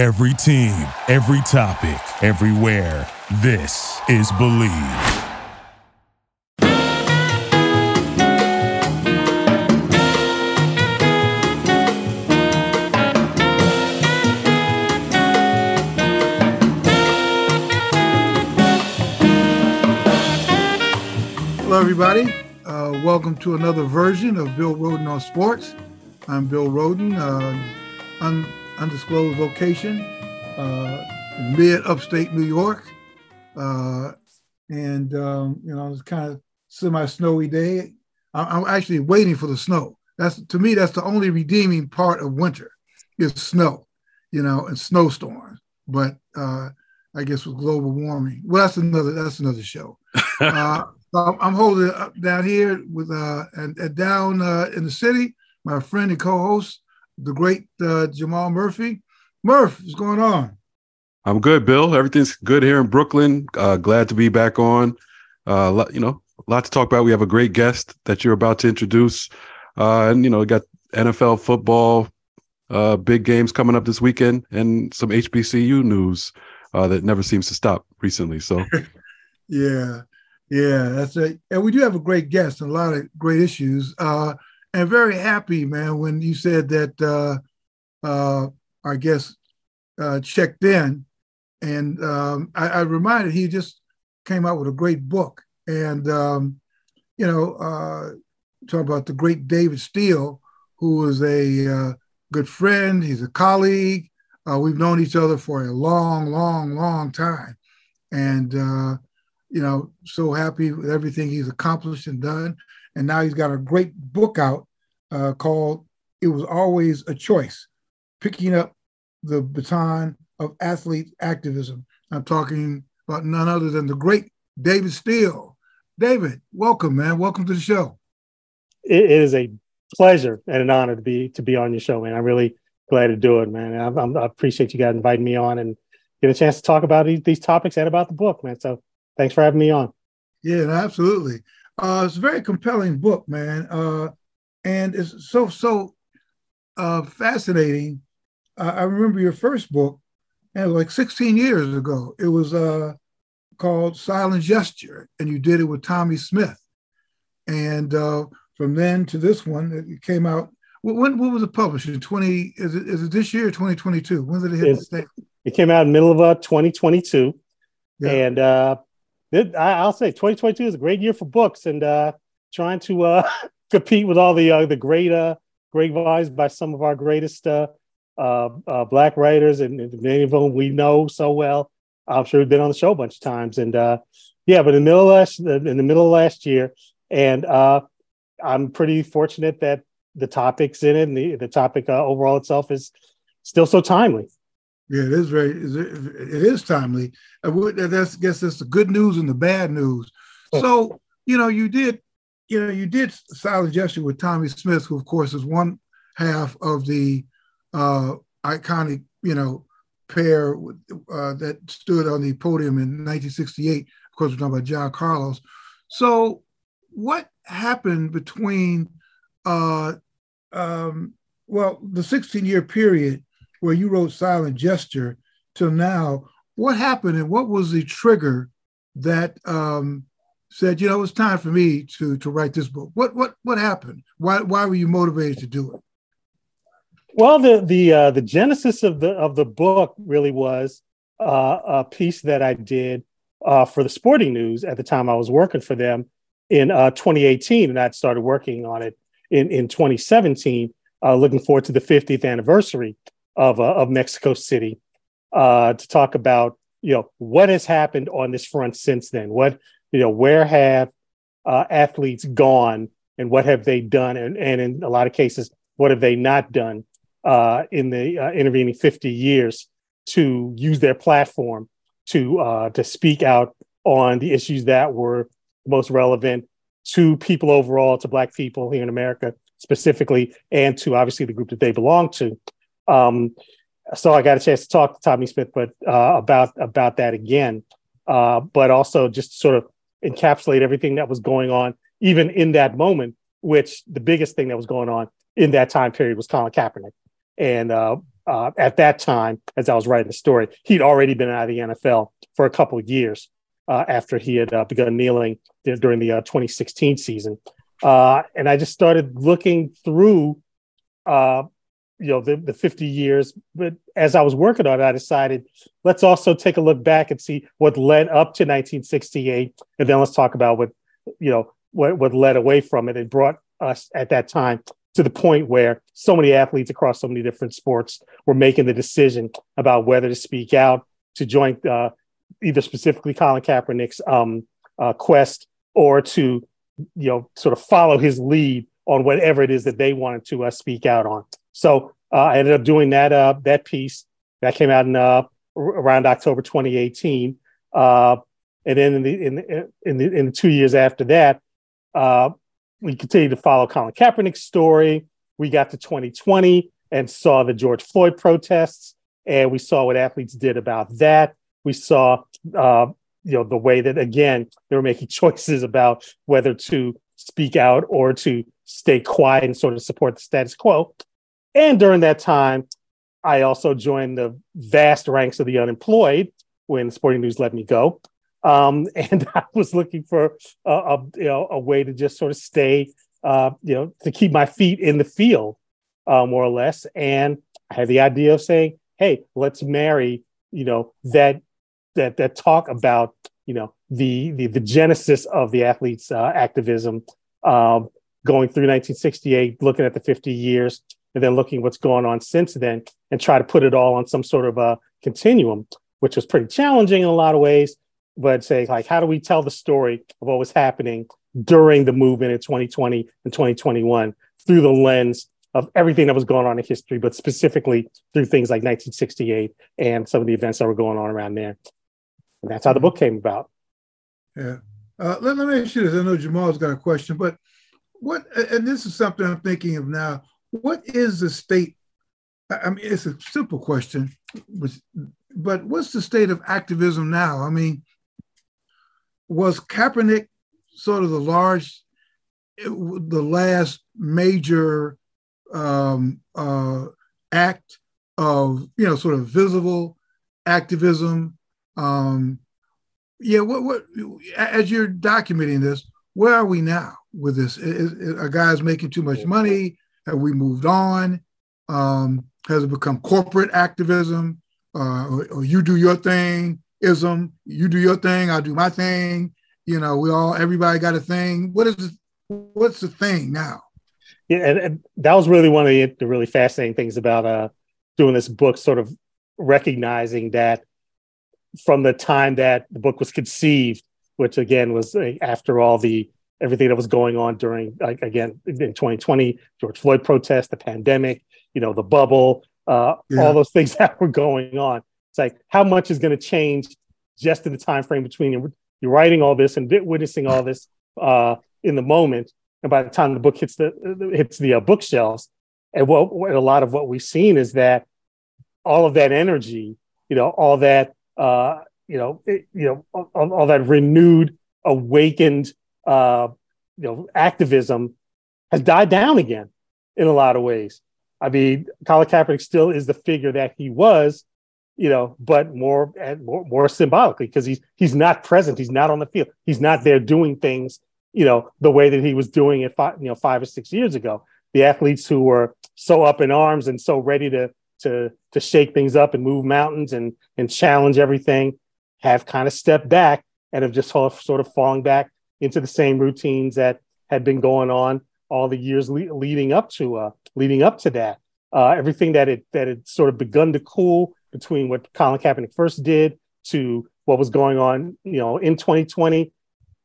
Every team, every topic, everywhere. This is Believe. Hello, everybody. Uh, welcome to another version of Bill Rhoden on Sports. I'm Bill Rhoden. uh, un- undisclosed location, uh, mid upstate New York. Uh, and, um, you know, it's kind of semi snowy day. I- I'm actually waiting for the snow. That's to me, that's the only redeeming part of winter is snow, you know, and snowstorms. But uh, I guess with global warming, well, that's another that's another show. Uh, I'm holding up down here with uh and, and down uh, in the city, my friend and co-host, the great uh, Jamal Murphy. Murph, what's going on? I'm good, Bill. Everything's good here in Brooklyn. Uh, glad to be back on. Uh, you know, a lot to talk about. We have a great guest that you're about to introduce, uh, and you know, we got NFL football, uh, big games coming up this weekend, and some HBCU news uh, that never seems to stop recently. So, Yeah, yeah, that's it. And we do have a great guest and a lot of great issues. And very happy, man, when you said that uh, uh, our guest uh, checked in. And um, I, I reminded he just came out with a great book. And, um, you know, uh, talk about the great David Steele, who was a uh, good friend. He's a colleague. Uh, we've known each other for a long, long, long time. And, uh, you know, so happy with everything he's accomplished and done. And now he's got a great book out uh, called It Was Always a Choice Picking Up the Baton of Athlete Activism. I'm talking about none other than the great David Steele. David, welcome, man. Welcome to the show. it is a pleasure and an honor to be to be on your show, man. I'm really glad to do it, man. I, I'm, I appreciate you guys inviting me on and get a chance to talk about these, these topics and about the book, man. So thanks for having me on. Yeah, absolutely. Uh, it's a very compelling book, man, uh, and it's so so uh, fascinating. Uh, I remember your first book, and it like 16 years ago. It was uh, called Silent Gesture, and you did it with Tommie Smith. And uh, from then to this one, it came out. wh- When, when was it published? In 20? Is it, is it this year 2022? When did it hit the It's- state? It came out in the middle of uh, 2022, Yeah. and uh, I, I'll say 2022 is a great year for books and uh, trying to uh, compete with all the uh, the great uh, great vibes by some of our greatest uh, uh, uh, black writers and, many of them we know so well. I'm sure we've been on the show a bunch of times, and uh, yeah, but in the middle of last in the middle of last year, and uh, I'm pretty fortunate that the topics in it and the the topic uh, overall itself is still so timely. Yeah, it is very. It is timely. I. That's. guess that's the good news and the bad news. So you know, you did. You know, you did silent gesture with Tommie Smith, who of course is one half of the uh, iconic. You know, pair uh, that stood on the podium in 1968. Of course, we're talking about John Carlos. So, what happened between? Uh, um, well, the 16 year period where you wrote Silent Gesture till now, what happened and what was the trigger that um, said, you know, it's time for me to to write this book? What what what happened? Why why were you motivated to do it? Well, the the uh, the genesis of the of the book really was uh, a piece that I did uh, for the Sporting News at the time I was working for them in uh, 2018, and I'd started working on it in in 2017. Uh, looking forward to the 50th anniversary of uh, of Mexico City uh, to talk about you know what has happened on this front since then. What you know, where have uh, athletes gone, and what have they done, and and in a lot of cases, what have they not done uh, in the uh, intervening 50 years to use their platform to uh, to speak out on the issues that were most relevant to people overall, to Black people here in America specifically, and to obviously the group that they belong to. Um, so I got a chance to talk to Tommie Smith, but uh, about about that again, uh, but also just sort of encapsulate everything that was going on, even in that moment. Which the biggest thing that was going on in that time period was Colin Kaepernick, and uh, uh, at that time, as I was writing the story, he'd already been out of the NFL for a couple of years uh, after he had uh, begun kneeling during the uh, 2016 season. And I just started looking through, you know, the, the 50 years. But as I was working on it, I decided let's also take a look back and see what led up to 1968, and then let's talk about what, you know, what, what led away from it and brought us at that time to the point where so many athletes across so many different sports were making the decision about whether to speak out to join uh, either specifically Colin Kaepernick's um, uh, quest or to you know sort of follow his lead on whatever it is that they wanted to uh, speak out on. So uh, I ended up doing that uh, that piece that came out in uh, around October 2018, uh, and then in the in the, in the in the two years after that, uh, we continued to follow Colin Kaepernick's story. We got to 2020 and saw the George Floyd protests, and we saw what athletes did about that. We saw, uh, you know, the way that again they were making choices about whether to speak out or to stay quiet and sort of support the status quo. And during that time, I also joined the vast ranks of the unemployed when Sporting News let me go. Um, and I was looking for a, a, you know, a way to just sort of stay, uh, you know, to keep my feet in the field, uh, more or less. And I had the idea of saying, "Hey, let's marry, you know, that that that talk about, you know, the the, the genesis of the athletes' uh, activism, um, going through 1968, looking at the 50 years, and then looking what's going on since then, and try to put it all on some sort of a continuum." Which was pretty challenging in a lot of ways, but say like how do we tell the story of what was happening during the movement in 2020 and 2021 through the lens of everything that was going on in history, but specifically through things like 1968 and some of the events that were going on around there. And that's how the book came about. Yeah. Uh, let, let me ask you this. I know Jamal's got a question, but what, and this is something I'm thinking of now. What is the state? I mean, it's a simple question, but what's the state of activism now? I mean, was Kaepernick sort of the large, the last major um, uh, act of you know sort of visible activism? Um, yeah, what what as you're documenting this, where are we now with this? Is, is, are guys making too much money? Have we moved on? Um, has it become corporate activism? Uh, or, or you do your thing ism. You do your thing, I'll do my thing. You know, we all everybody got a thing. What is what's the thing now? Yeah, and, and that was really one of the, the, really fascinating things about uh, doing this book, sort of recognizing that from the time that the book was conceived, which again was uh, after all the everything that was going on during like again in 2020 george floyd protest the pandemic you know the bubble uh, yeah. all those things that were going on it's like how much is going to change just in the time frame between you, you writing all this and witnessing all this uh, in the moment, and by the time the book hits the hits the uh, bookshelves, and what, what, a lot of what we've seen is that all of that energy, you know, all that uh, you know, it, you know, all, all, that renewed, awakened, uh, you know, activism has died down again in a lot of ways. I mean, Colin Kaepernick still is the figure that he was, you know, but more and more, more symbolically because he's he's not present. He's not on the field. He's not there doing things, you know, the way that he was doing it five, you know, five or six years ago. The athletes who were so up in arms and so ready to to to shake things up and move mountains and and challenge everything have kind of stepped back and have just sort of falling back into the same routines that had been going on all the years le- leading up to uh, leading up to that. Uh, everything that it that had sort of begun to cool between what Colin Kaepernick first did to what was going on, you know, in 2020,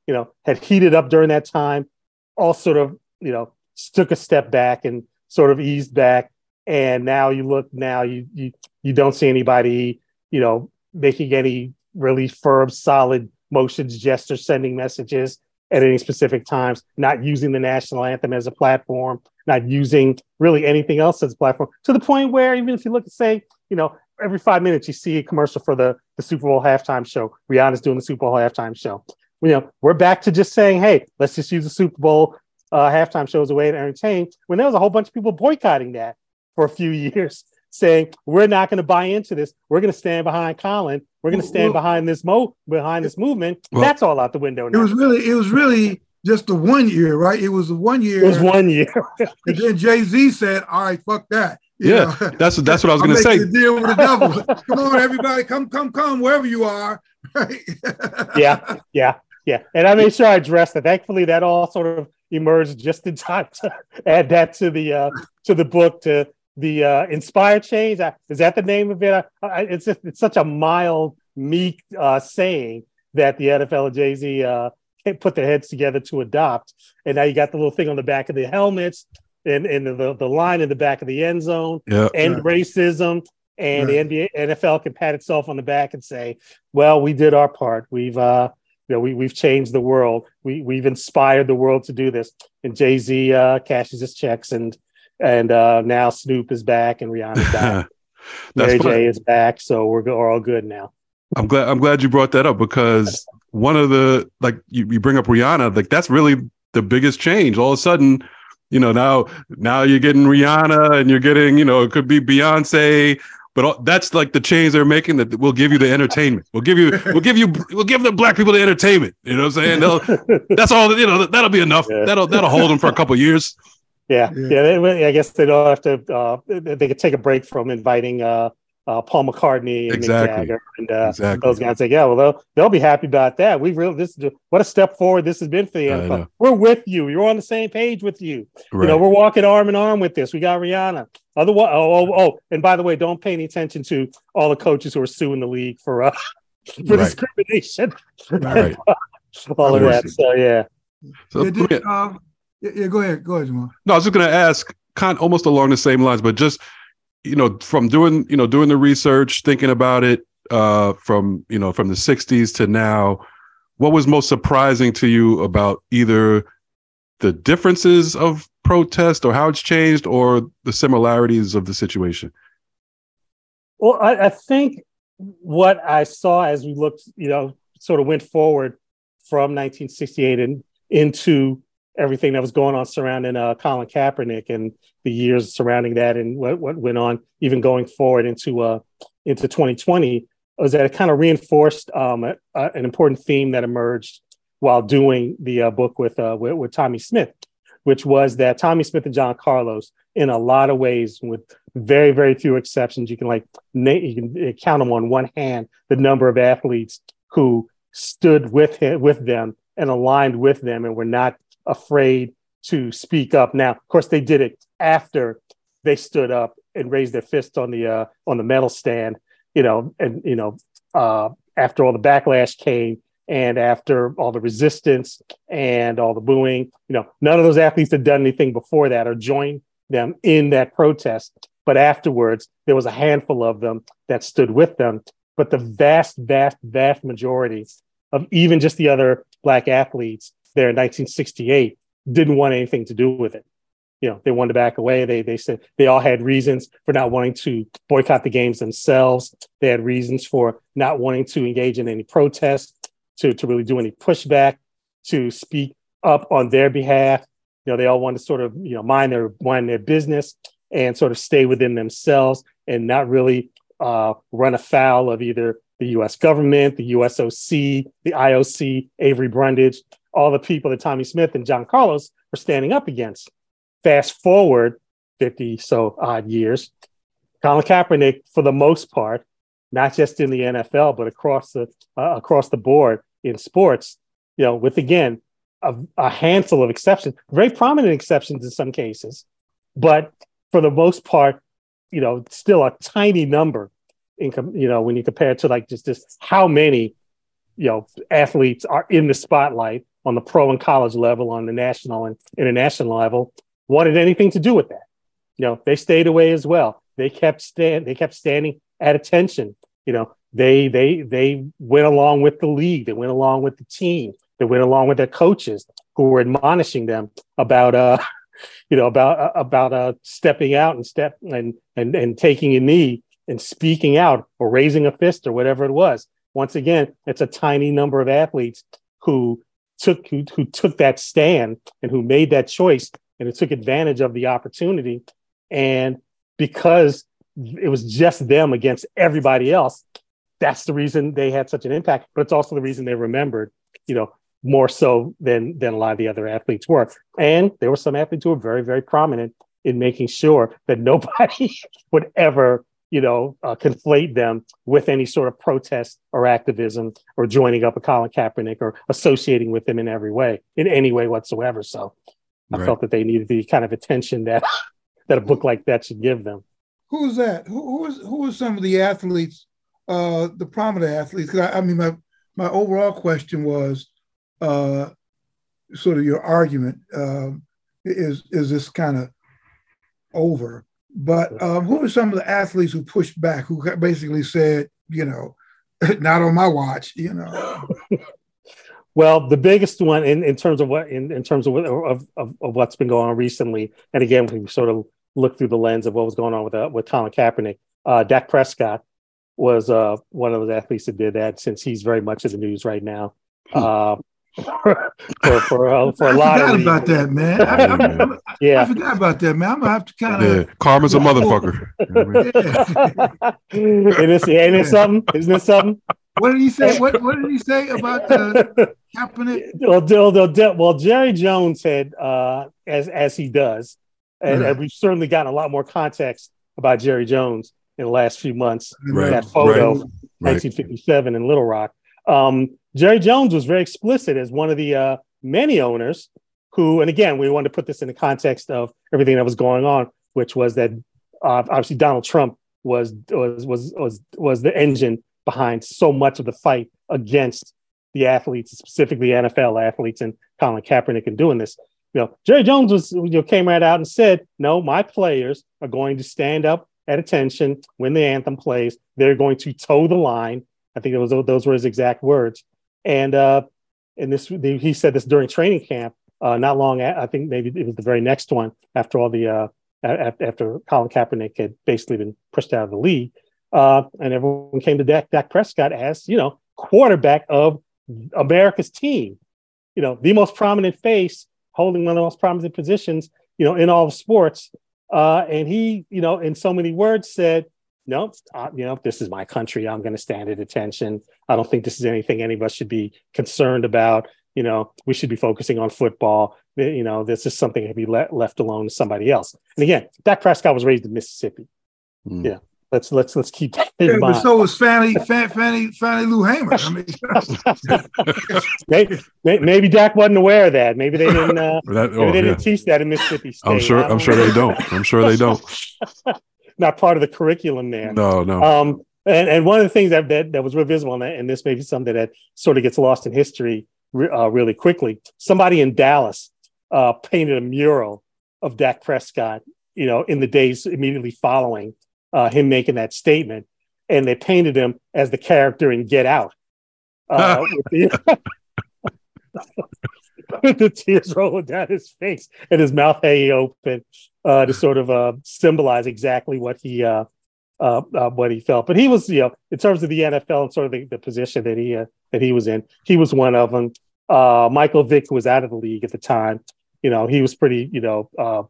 you know, had heated up during that time, all sort of, you know, took a step back and sort of eased back. And now you look now, you you you don't see anybody, you know, making any really firm, solid motions, gestures, sending messages at any specific times, not using the national anthem as a platform, not using really anything else as a platform, to the point where even if you look at, say, you know, every five minutes you see a commercial for the, the Super Bowl halftime show. Rihanna's doing the Super Bowl halftime show. You know, we're back to just saying, hey, let's just use the Super Bowl uh, halftime show as a way to entertain. When there was a whole bunch of people boycotting that for a few years. saying we're not going to buy into this. We're going to stand behind Colin. We're going to stand Well- behind this mo behind this movement. Well- That's all out the window It was really, it was really just the one year, right? It was the one year. It was one year. And then Jay Z said, "All right, fuck that." You Yeah, know? That's that's what I was going to say. a deal with the devil. come on, everybody, come, come, come, wherever you are. Right? Yeah. yeah, yeah. And I made sure I addressed it. Thankfully, that all sort of emerged just in time to add that to the uh, to the book to the uh, inspired change. Is that the name of it? I, I, it's just, it's such a mild, meek uh, saying that the NFL and Jay Z uh, put their heads together to adopt. And now you got the little thing on the back of the helmets and, and the, the line in the back of the end zone end Right. racism and Right. the NBA NFL can pat itself on the back and say, "Well, we did our part. We've uh, you know, we we've changed the world. We we've inspired the world to do this." And Jay Z uh, cashes his checks, and and uh, now Snoop is back, and Rihanna's back. Mary fun. J is back, so we're, we're all good now. I'm glad I'm glad you brought that up because one of the like you, you bring up Rihanna, like that's really the biggest change. All of a sudden, you know, now now you're getting Rihanna and you're getting, you know, it could be Beyonce, but all, that's like the change they're making that will give you the entertainment. We'll give you we'll give you we'll give the black people the entertainment. You know what I'm saying? They'll, that's all, you know, that'll be enough. Yeah. That'll that'll hold them for a couple years. Yeah, Yeah. yeah. they, I guess they don't have to. Uh, they they could take a break from inviting uh, uh, Paul McCartney and Exactly. Mick Jagger and uh, Exactly. those guys. Say, yeah, well, they'll they'll be happy about that. We really this is what a step forward this has been for the NFL. We're with you. You're on the same page with you. Right. You know, we're walking arm in arm with this. We got Rihanna. Otherwise, oh, oh, oh, and by the way, don't pay any attention to all the coaches who are suing the league for uh, for Right. discrimination. right. all of that. So yeah. So, Yeah, did- um, yeah, yeah, go ahead, go ahead, Jamal. No, I was just going to ask, kind almost along the same lines, but just you know, from doing you know doing the research, thinking about it, uh, from you know from the '60s to now, what was most surprising to you about either the differences of protest or how it's changed, or the similarities of the situation? Well, I, I think what I saw as we looked, you know, sort of went forward from 1968 and into everything that was going on surrounding uh, Colin Kaepernick and the years surrounding that and what, what went on even going forward into uh, into 2020 was that it kind of reinforced um, a, a- an important theme that emerged while doing the uh, book with, uh, with with Tommie Smith, which was that Tommie Smith and John Carlos, in a lot of ways, with very very few exceptions, you can like you can uh, count them on one hand the number of athletes who stood with him, with them and aligned with them and were not afraid to speak up. Now, of course, they did it after they stood up and raised their fist on the uh, on the medal stand, you know, and you know, uh, after all the backlash came and after all the resistance and all the booing, you know, none of those athletes had done anything before that or joined them in that protest. But afterwards, there was a handful of them that stood with them. But the vast, vast, vast majority of even just the other black athletes there in 1968 didn't want anything to do with it. You know, they wanted to back away. They they said they all had reasons for not wanting to boycott the games themselves. They had reasons for not wanting to engage in any protest, to to really do any pushback, to speak up on their behalf. You know, they all wanted to sort of you know mind their mind their business and sort of stay within themselves and not really uh, run afoul of either the U.S. government, the USOC, the IOC, Avery Brundage, all the people that Tommie Smith and John Carlos were standing up against. Fast forward 50 so odd years, Colin Kaepernick, for the most part, not just in the NFL, but across the uh, across the board in sports, you know, with again a, a handful of exceptions, very prominent exceptions in some cases, but for the most part, you know, still a tiny number in you know when you compare it to like just just how many you know athletes are in the spotlight on the pro and college level, on the national and international level, wanted anything to do with that. You know, they stayed away as well. They kept stand they kept standing at attention. You know, they they they went along with the league, they went along with the team, they went along with their coaches who were admonishing them about uh you know about uh, about uh stepping out and step and and and taking a knee and speaking out or raising a fist or whatever it was. Once again, it's a tiny number of athletes who took who, who took that stand and who made that choice and it took advantage of the opportunity. And because it was just them against everybody else. That's the reason they had such an impact, but it's also the reason they remembered, you know, more so than than a lot of the other athletes were. And there were some athletes who were very, very prominent in making sure that nobody would ever, you know, uh, conflate them with any sort of protest or activism or joining up with Colin Kaepernick or associating with him in every way, in any way whatsoever. So I right. felt that they needed the kind of attention that that a book like that should give them. Who's that? Who, who was who was some of the athletes, uh, the prominent athletes? Because I, I, mean, my my overall question was uh, sort of your argument um, is is this kind of over? But um, who are some of the athletes who pushed back, who basically said, you know, not on my watch, you know? Well, the biggest one in, in terms of what in, in terms of, of, of, of what's been going on recently, and again, we sort of look through the lens of what was going on with uh, with Colin Kaepernick. Uh, Dak Prescott was uh, one of those athletes that did that, since he's very much in the news right now. Hmm. Uh, for for uh, for a lot I forgot about that, man. I, I, I, yeah, I forgot about that, man. I'm gonna have to kind of. Yeah, karma's a motherfucker. Ain't this, ain't it something? Isn't it something? What did he say? What What did he say about the Kaepernick? Well, well, Jerry Jones had, uh, as as he does, and, right. and, we've certainly gotten a lot more context about Jerry Jones in the last few months. Right. That photo, right. 1957 in Little Rock. Um, Jerry Jones was very explicit as one of the uh, many owners who, and again, we wanted to put this in the context of everything that was going on, which was that uh, obviously Donald Trump was was was was was the engine behind so much of the fight against the athletes, specifically NFL athletes and Colin Kaepernick and doing this. You know, Jerry Jones was you know came right out and said, "No, my players are going to stand up at attention when the anthem plays. They're going to toe the line." I think those those were his exact words. And uh, and this he said this during training camp. Uh, not long, at, I think maybe it was the very next one after all the uh, after Colin Kaepernick had basically been pushed out of the league. Uh, and everyone came to Dak, Dak Prescott as, you know, quarterback of America's team, you know, the most prominent face holding one of the most prominent positions, you know, in all of sports. Uh, and he, you know, in so many words said, no, uh, you know, this is my country. I'm going to stand at attention. I don't think this is anything any of us should be concerned about. You know, we should be focusing on football. You know, this is something to be le- left alone to somebody else. And again, Dak Prescott was raised in Mississippi. Mm. Yeah. Let's let's let's keep that in yeah, mind. But so was Fannie Fannie Fannie, Fannie Lou Hamer. I mean, maybe, maybe Dak wasn't aware of that. Maybe they didn't. Uh, that, oh, maybe they didn't teach that in Mississippi State. I'm sure. I'm sure they don't. I'm sure they don't. Not part of the curriculum there. No, no. Um, and, and one of the things that, that, that was real visible, and this may be something that sort of gets lost in history uh, really quickly. Somebody in Dallas uh, painted a mural of Dak Prescott, you know, in the days immediately following uh, him making that statement, and they painted him as the character in Get Out. Uh, the, the, tears rolling down his face and his mouth hanging open uh, to sort of uh, symbolize exactly what he uh, uh, uh, what he felt. But he was, you know, in terms of the NFL and sort of the, the position that he that he was in, he was one of them. Michael Vick was out of the league at the time. You know, he was pretty, you know,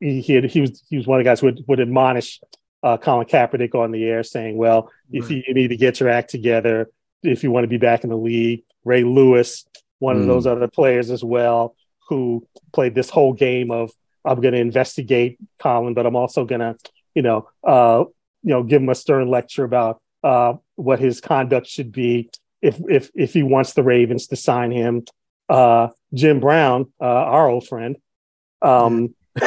he, he, had, he was he was one of the guys who would, would admonish uh, Colin Kaepernick on the air, saying, "Well, right. if you, you, need to get your act together, if you want to be back in the league." Ray Lewis, one mm. of those other players as well, who played this whole game of I'm going to investigate Colin, but I'm also going to, you know, uh, you know, give him a stern lecture about uh, what his conduct should be if if if he wants the Ravens to sign him. Uh, Jim Brown, uh, our old friend, um,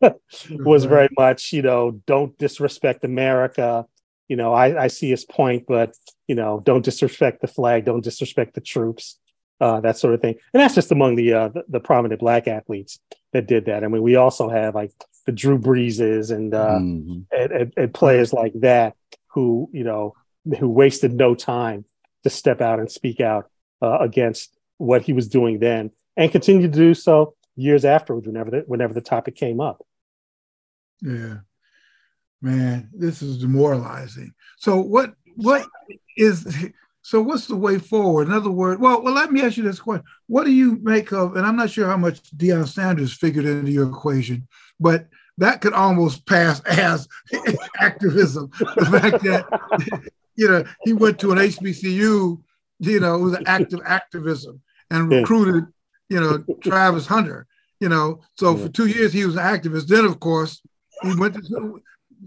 was very much, you know, don't disrespect America. You know, I, I see his point, but you know, don't disrespect the flag, don't disrespect the troops, uh, that sort of thing. And that's just among the, uh, the, the prominent black athletes that did that. I mean, we also have like the Drew Breeses and uh, mm-hmm. and, and, and players like that who you know who wasted no time to step out and speak out uh, against what he was doing then and continue to do so years afterwards whenever the, whenever the topic came up. Yeah, man, this is demoralizing. So what what is so what's the way forward? In other words, well, well, let me ask you this question: What do you make of? And I'm not sure how much Deion Sanders figured into your equation, but that could almost pass as activism. The fact that you know he went to an HBCU, you know, it was an active activism and recruited, you know, Travis Hunter. You know, so for two years he was an activist. Then, of course, he went to,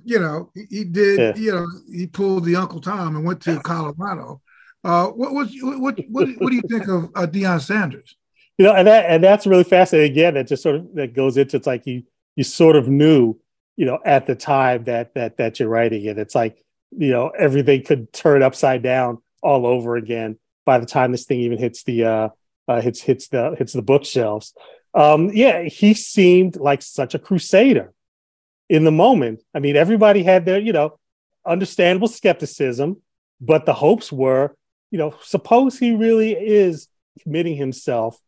you know, he did, yeah. you know, he pulled the Uncle Tom and went to Colorado. Uh, what, what, what, what, what do you think of uh, Deion Sanders? You know, and that and that's really fascinating. Again, that just sort of that goes into it's like you you sort of knew, you know, at the time that that that you're writing it. It's like you know everything could turn upside down all over again by the time this thing even hits the uh, uh hits hits the hits the bookshelves. Um, yeah, he seemed like such a crusader in the moment. I mean, everybody had their you know understandable skepticism, but the hopes were, you know, suppose he really is committing himself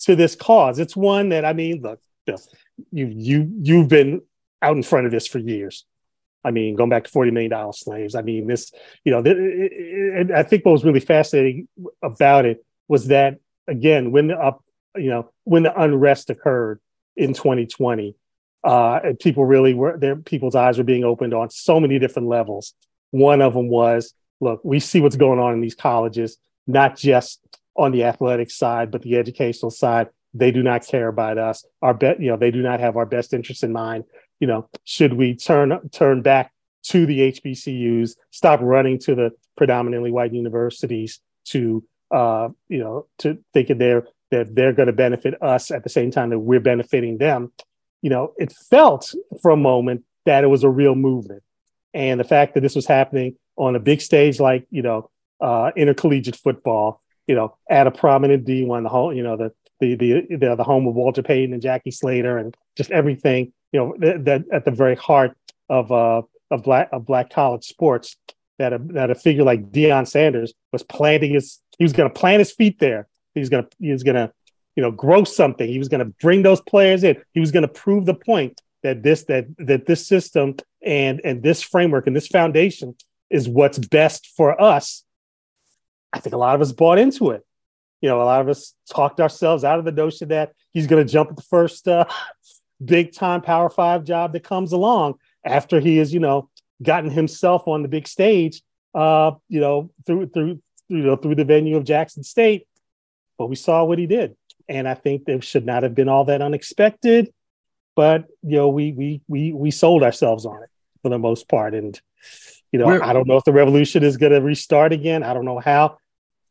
to this cause. It's one that I mean, look, Bill, you you you've been out in front of this for years. I mean, going back to forty million dollar slaves. I mean, this, you know, and I think what was really fascinating about it was that again, when the up, you know, when the unrest occurred in 2020, uh, and people really were their people's eyes were being opened on so many different levels. One of them was, look, we see what's going on in these colleges, not just on the athletic side, but the educational side, they do not care about us. Our bet, you know, they do not have our best interests in mind. You know, should we turn turn back to the HBCUs, stop running to the predominantly white universities to uh, you know, to thinking they're that they're going to benefit us at the same time that we're benefiting them. You know, it felt for a moment that it was a real movement. And the fact that this was happening on a big stage like, you know, uh, intercollegiate football you know, at a prominent D1, the home, you know, the the the the, the home of Walter Payton and Jackie Slater and just everything, you know, that, that at the very heart of uh of black of black college sports that a that a figure like Deion Sanders was planting his he was going to plant his feet there. He was going to he was going to you know grow something. He was going to bring those players in. He was going to prove the point that this that that this system and and this framework and this foundation is what's best for us I think a lot of us bought into it. You know, a lot of us talked ourselves out of the notion that he's going to jump at the first uh, big time Power Five job that comes along after he has, you know, gotten himself on the big stage. Uh, you know, through through you know through the venue of Jackson State. But we saw what he did, and I think it should not have been all that unexpected. But you know, we we we we sold ourselves on it for the most part, and you know, We're, I don't know if the revolution is going to restart again. I don't know how.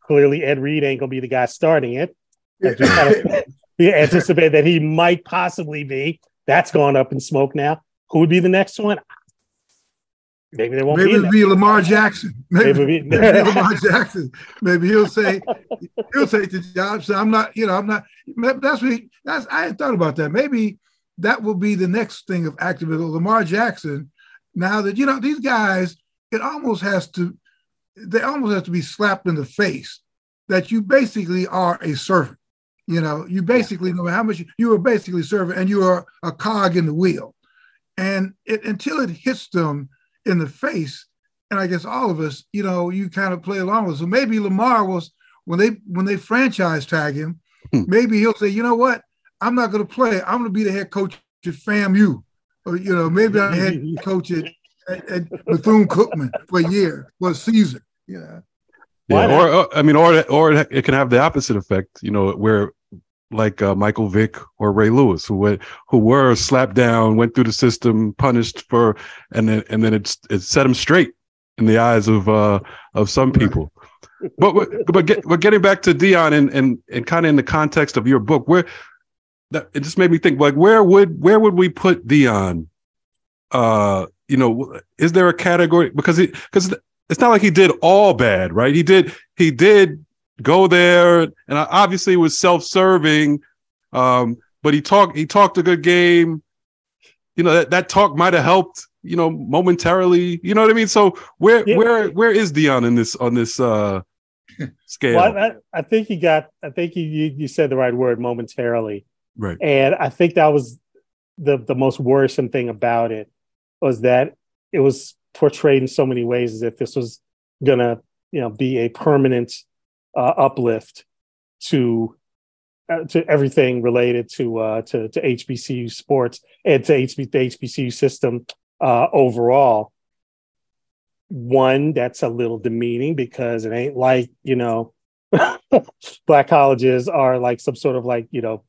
Clearly, Ed Reed ain't going to be the guy starting it. we anticipate that he might possibly be. That's gone up in smoke now. Who would be the next one? Maybe there won't maybe be. Maybe be Lamar Jackson. Maybe, maybe, maybe Lamar Jackson. Maybe he'll say, he'll say to Josh, "I'm not, you know, I'm not." That's what he, that's. I hadn't thought about that. Maybe that will be the next thing of activism. Lamar Jackson. Now that you know these guys, it almost has to they almost have to be slapped in the face that you basically are a servant. You know, you basically know how much you, you are basically servant and you are a cog in the wheel. And it, until it hits them in the face, and I guess all of us, you know, you kind of play along with. So maybe Lamar was when they when they franchise tag him, hmm. maybe he'll say, you know what, I'm not going to play. I'm going to be the head coach at FAMU, or you know, maybe I'm the head coach at and, Bethune Cookman for a year, for a season. Yeah. Yeah, or, or, I mean, or or it can have the opposite effect. You know, where like uh, Michael Vick or Ray Lewis, who went, who were slapped down, went through the system, punished for, and then and then it's it set them straight in the eyes of uh of some people. but but get, but getting back to Deion and and and kind of in the context of your book, where that it just made me think like where would where would we put Deion uh you know, is there a category because he because it's not like he did all bad, right? He did he did go there, and obviously was self-serving, um, but he talked he talked a good game. You know that that talk might have helped. You know, momentarily. You know what I mean. So where yeah. where where is Deion in this on this uh scale? Well, I, I think he got. I think you you said the right word momentarily. Right. And I think that was the the most worrisome thing about it was that it was portrayed in so many ways as if this was gonna, you know, be a permanent uh, uplift to uh, to everything related to uh, to to HBCU sports and to HB, the HBCU system uh, overall. One that's a little demeaning because it ain't like you know, black colleges are like some sort of like you know,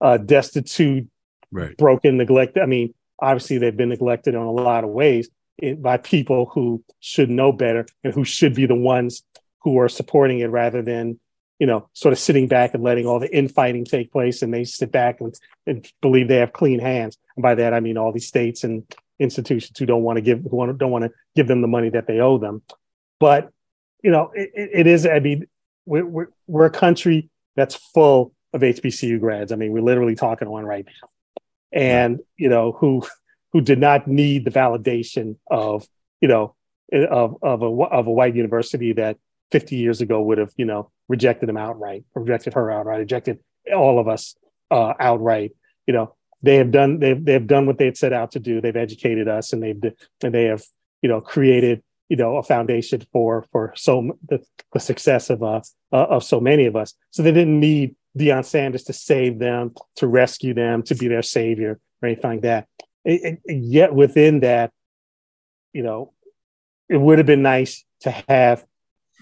uh, destitute, right, broken, neglected. I mean, obviously they've been neglected in a lot of ways eh, by people who should know better and who should be the ones who are supporting it rather than you know, sort of sitting back and letting all the infighting take place, and they sit back and, and believe they have clean hands. And by that, I mean all these states and institutions who don't want to give who don't want to give them the money that they owe them. But you know, it, it is. I mean, we're, we're we're a country that's full of HBCU grads. I mean, we're literally talking one right now, and you know who who did not need the validation of you know of of a of a white university that 50 years ago would have, you know, rejected him outright, rejected her outright, rejected all of us uh, outright. You know, they have done they've they've done what they had set out to do. They've educated us, and they've and they have you know created you know a foundation for for so the, the success of uh, uh of so many of us. So they didn't need Deion Sanders to save them, to rescue them, to be their savior or anything like that. Yet within that, you know, it would have been nice to have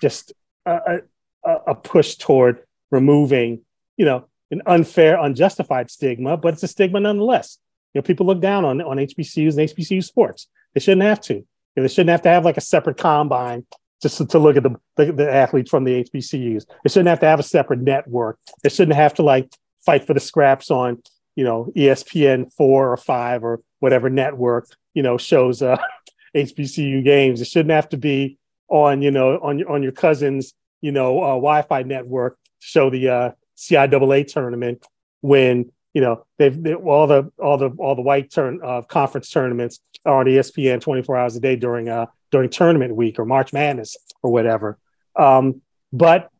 just a, a, a push toward removing, you know, an unfair, unjustified stigma, but it's a stigma nonetheless. You know, people look down on on HBCUs and HBCU sports. They shouldn't have to. You know, they shouldn't have to have like a separate combine just to, to look at the, the, the athletes from the HBCUs. They shouldn't have to have a separate network. They shouldn't have to like fight for the scraps on you know ESPN four or five or whatever network you know shows uh, HBCU games. It shouldn't have to be on you know on your on your cousin's you know uh, Wi-Fi network to show the uh, CIAA tournament when you know they've they, all the all the all the white turn uh, conference tournaments are on ESPN 24 hours a day during uh during tournament week or March Madness or whatever. Um, but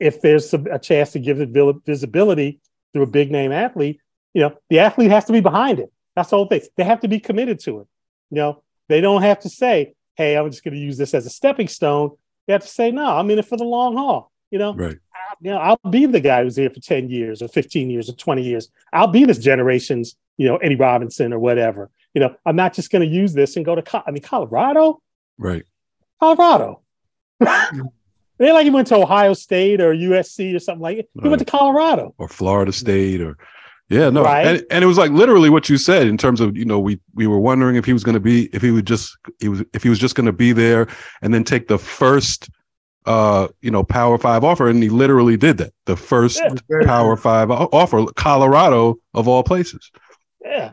if there's a, a chance to give it visibility through a big name athlete, you know the athlete has to be behind it. That's the whole thing. They have to be committed to it. You know they don't have to say, hey, I'm just going to use this as a stepping stone. They have to say, no, I'm in it for the long haul. You know, right. I, you know, I'll be the guy who's here for 10 years or 15 years or 20 years. I'll be this generation's, you know, Eddie Robinson or whatever. You know, I'm not just going to use this and go to, I mean, Colorado. Right. Colorado. They like he went to Ohio State or USC or something like it. He right. went to Colorado or Florida State or yeah, no, right? and, and it was like literally what you said in terms of you know we we were wondering if he was going to be if he would just he was if he was just going to be there and then take the first uh you know power five offer and he literally did that the first yeah. power five offer colorado of all places yeah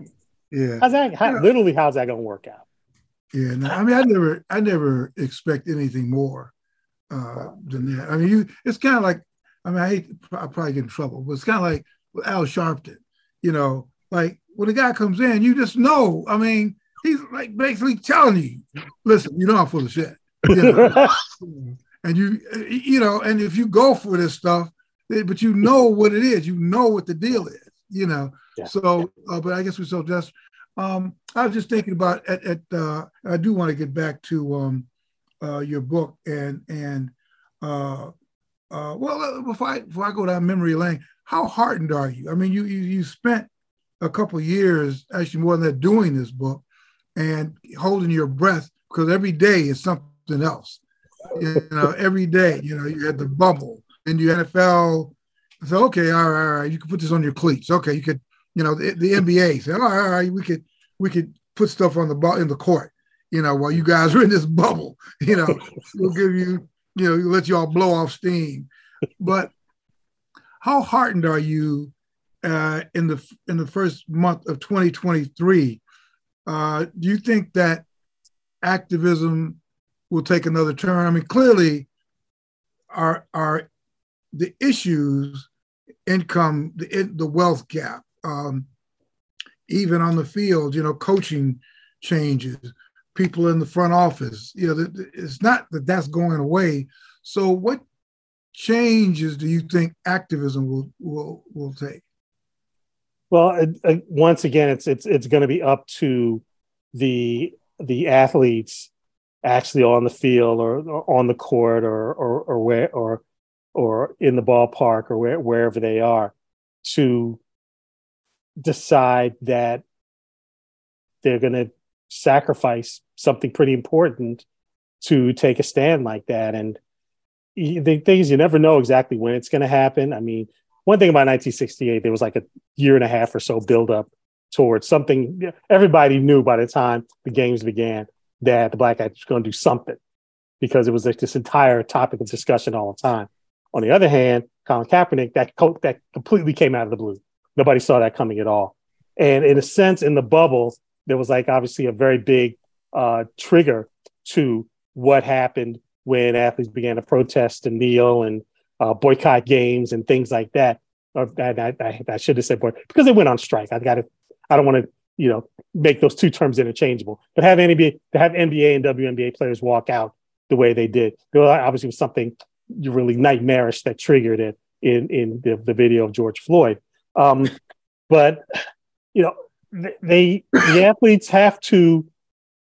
yeah how's that how, yeah. literally how's that gonna work out yeah no, i mean i never i never expect anything more uh than that i mean you it's kind of like i mean i hate i probably get in trouble but it's kind of like with Al Sharpton. You know, like when a guy comes in, you just know. I mean, he's like basically telling you, listen, you know I'm full of shit. You know? and you, you know, and if you go for this stuff, eh, but you know what it is, you know what the deal is, you know. Yeah. So, uh, but I guess we're so just. Um, I was just thinking about at, at uh, I do want to get back to um, uh, your book and and uh, uh, well uh, before I, before I go down memory lane, how heartened are you? I mean, you you, you spent a couple years, actually more than that, doing this book and holding your breath because every day is something else. You know, every day, you know, you had the bubble and you NFL. So okay, all right, all right, you can put this on your cleats. Okay, you could, you know, the, the NBA said, all right, all right, we could we could put stuff on the ball in the court. You know, while you guys are in this bubble, you know, we'll give you, you know, let you all blow off steam. But how heartened are you uh, in the in the first month of 2023? Uh, do you think that activism will take another turn? I mean, clearly, are are the issues, income, the the wealth gap, um, even on the field, you know, coaching changes, people in the front office. You know, it's not that that's going away. So, what changes do you think activism will will will take? Well, once again, it's it's it's going to be up to the the athletes actually on the field or, or on the court or or or where or or in the ballpark or where, wherever they are to decide that they're going to sacrifice something pretty important to take a stand like that. And the thing is, you never know exactly when it's going to happen. I mean, one thing about 1968, there was like a year and a half or so build up towards something. Everybody knew by the time the games began that the Black Act was going to do something because it was like this entire topic of discussion all the time. On the other hand, Colin Kaepernick, that that completely came out of the blue. Nobody saw that coming at all. And in a sense, in the bubble, there was like obviously a very big uh, trigger to what happened when athletes began to protest and kneel and uh, boycott games and things like that. Or I, I, I should have said boy because they went on strike. I've got to. I don't want to you know make those two terms interchangeable. But have NBA to have NBA and WNBA players walk out the way they did, there obviously was something really nightmarish that triggered it in in the, the video of George Floyd. Um, but you know they the athletes have to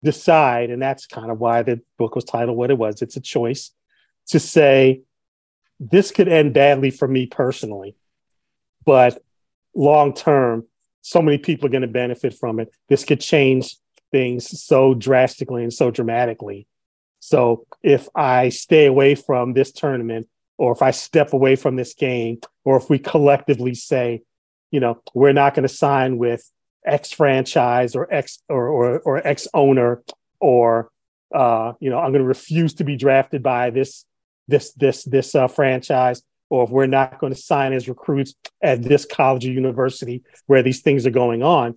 decide, and that's kind of why the book was titled what it was. It's a choice to say this could end badly for me personally, but long term, so many people are going to benefit from it. This could change things so drastically and so dramatically. So if I stay away from this tournament, or if I step away from this game, or if we collectively say, you know, we're not going to sign with X franchise or X or or, or X owner or uh, you know I'm going to refuse to be drafted by this this this this uh, franchise or if we're not going to sign as recruits at this college or university where these things are going on,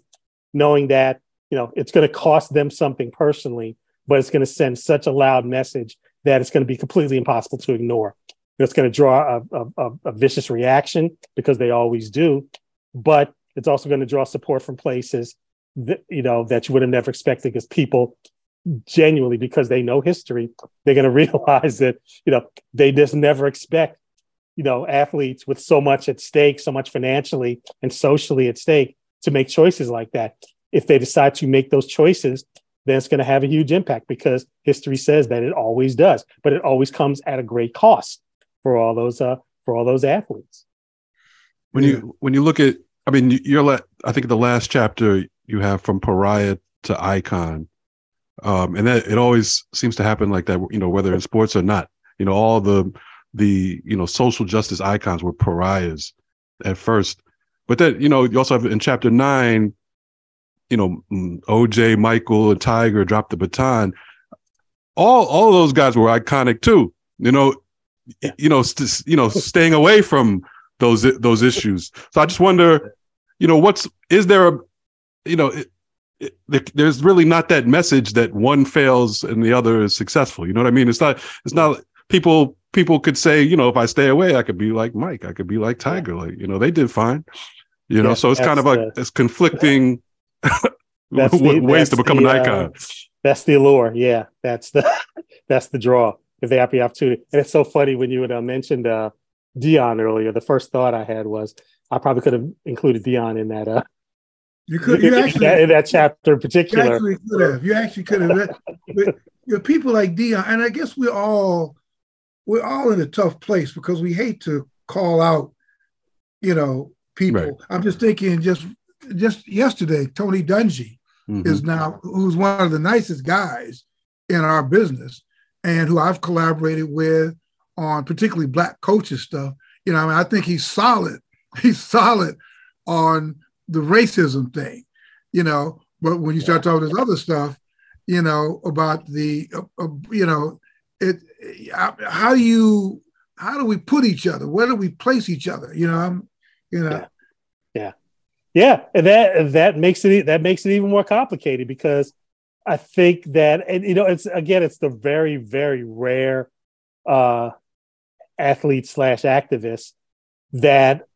knowing that you know it's going to cost them something personally, but it's going to send such a loud message that it's going to be completely impossible to ignore. It's going to draw a, a, a vicious reaction because they always do, but it's also going to draw support from places that you know that you would have never expected because people genuinely because they know history they're going to realize that you know they just never expect you know athletes with so much at stake so much financially and socially at stake to make choices like that. If they decide to make those choices then it's going to have a huge impact because history says that it always does but it always comes at a great cost for all those uh for all those athletes when you when you look at I mean, you're let. I think the last chapter you have from pariah to icon, um, and that it always seems to happen like that. You know, whether in sports or not. You know, all the the you know social justice icons were pariahs at first, but then you know you also have in chapter nine. You know, mm, OJ, Michael, and Tiger dropped the baton. All all those guys were iconic too. You know, you know, st- you know, staying away from those those issues. So I just wonder, you know, what's is there a, you know, it, it, there's really not that message that one fails and the other is successful. You know what I mean? It's not. It's not people. People could say, you know, if I stay away, I could be like Mike. I could be like Tiger. Like, you know, they did fine. You know, yeah, so it's kind of like the, it's conflicting the, ways to become the, an icon. Uh, that's the allure. Yeah, that's the that's the draw. If they have the opportunity, and it's so funny when you had uh, mentioned uh, Deion earlier, the first thought I had was I probably could have included Deion in that. Uh, you could you actually, in, that, in that chapter in particular. You actually could have. You actually could have. but, you know, people like Deion, and I guess we're all we're all in a tough place because we hate to call out, you know, people. Right. I'm just thinking just just yesterday, Tony Dungy mm-hmm. is now who's one of the nicest guys in our business and who I've collaborated with on particularly black coaches stuff. You know, I mean, I think he's solid. He's solid on the racism thing, you know. But when you start talking this other stuff, you know, about the, uh, uh, you know, it, how do you, how do we put each other? Where do we place each other? You know, I'm, you know. Yeah. yeah. Yeah, and that that makes it that makes it even more complicated because I think that and you know it's again it's the very very rare uh athletes slash activist that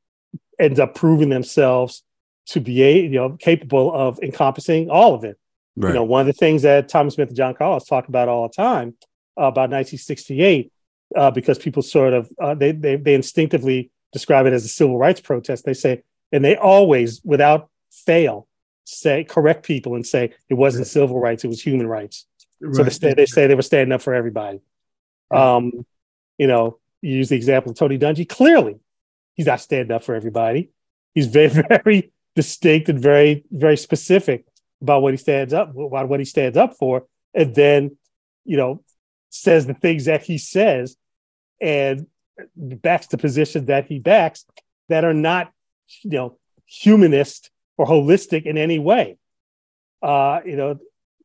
ends up proving themselves to be a, you know capable of encompassing all of it. Right. You know, one of the things that Thomas Smith and John Carlos talk about all the time uh, about 1968, uh, because people sort of uh, they, they they instinctively describe it as a civil rights protest. They say, and they always, without fail, say correct people and say it wasn't civil rights, it was human rights. Right. So they, they say they were standing up for everybody. Um, you know, you use the example of Tony Dungy. Clearly, he's not standing up for everybody. He's very, very distinct and very, very specific about what he stands up, about what he stands up for, and then, you know, says the things that he says, and backs the position that he backs that are not, you know, humanist or holistic in any way. Uh, you know,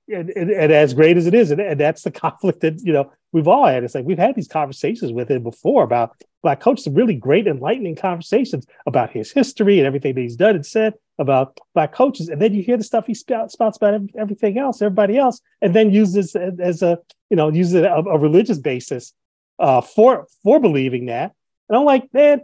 and, and, and, as great as it is, and, and, that's the conflict that you know we've all had. It's like we've had these conversations with him before about black coach, some really great, enlightening conversations about his history and everything that he's done and said about black coaches, and then you hear the stuff he spouts, spouts about everything else, everybody else, and then uses as, as a you know uses a, a religious basis uh, for for believing that. And I'm like, man,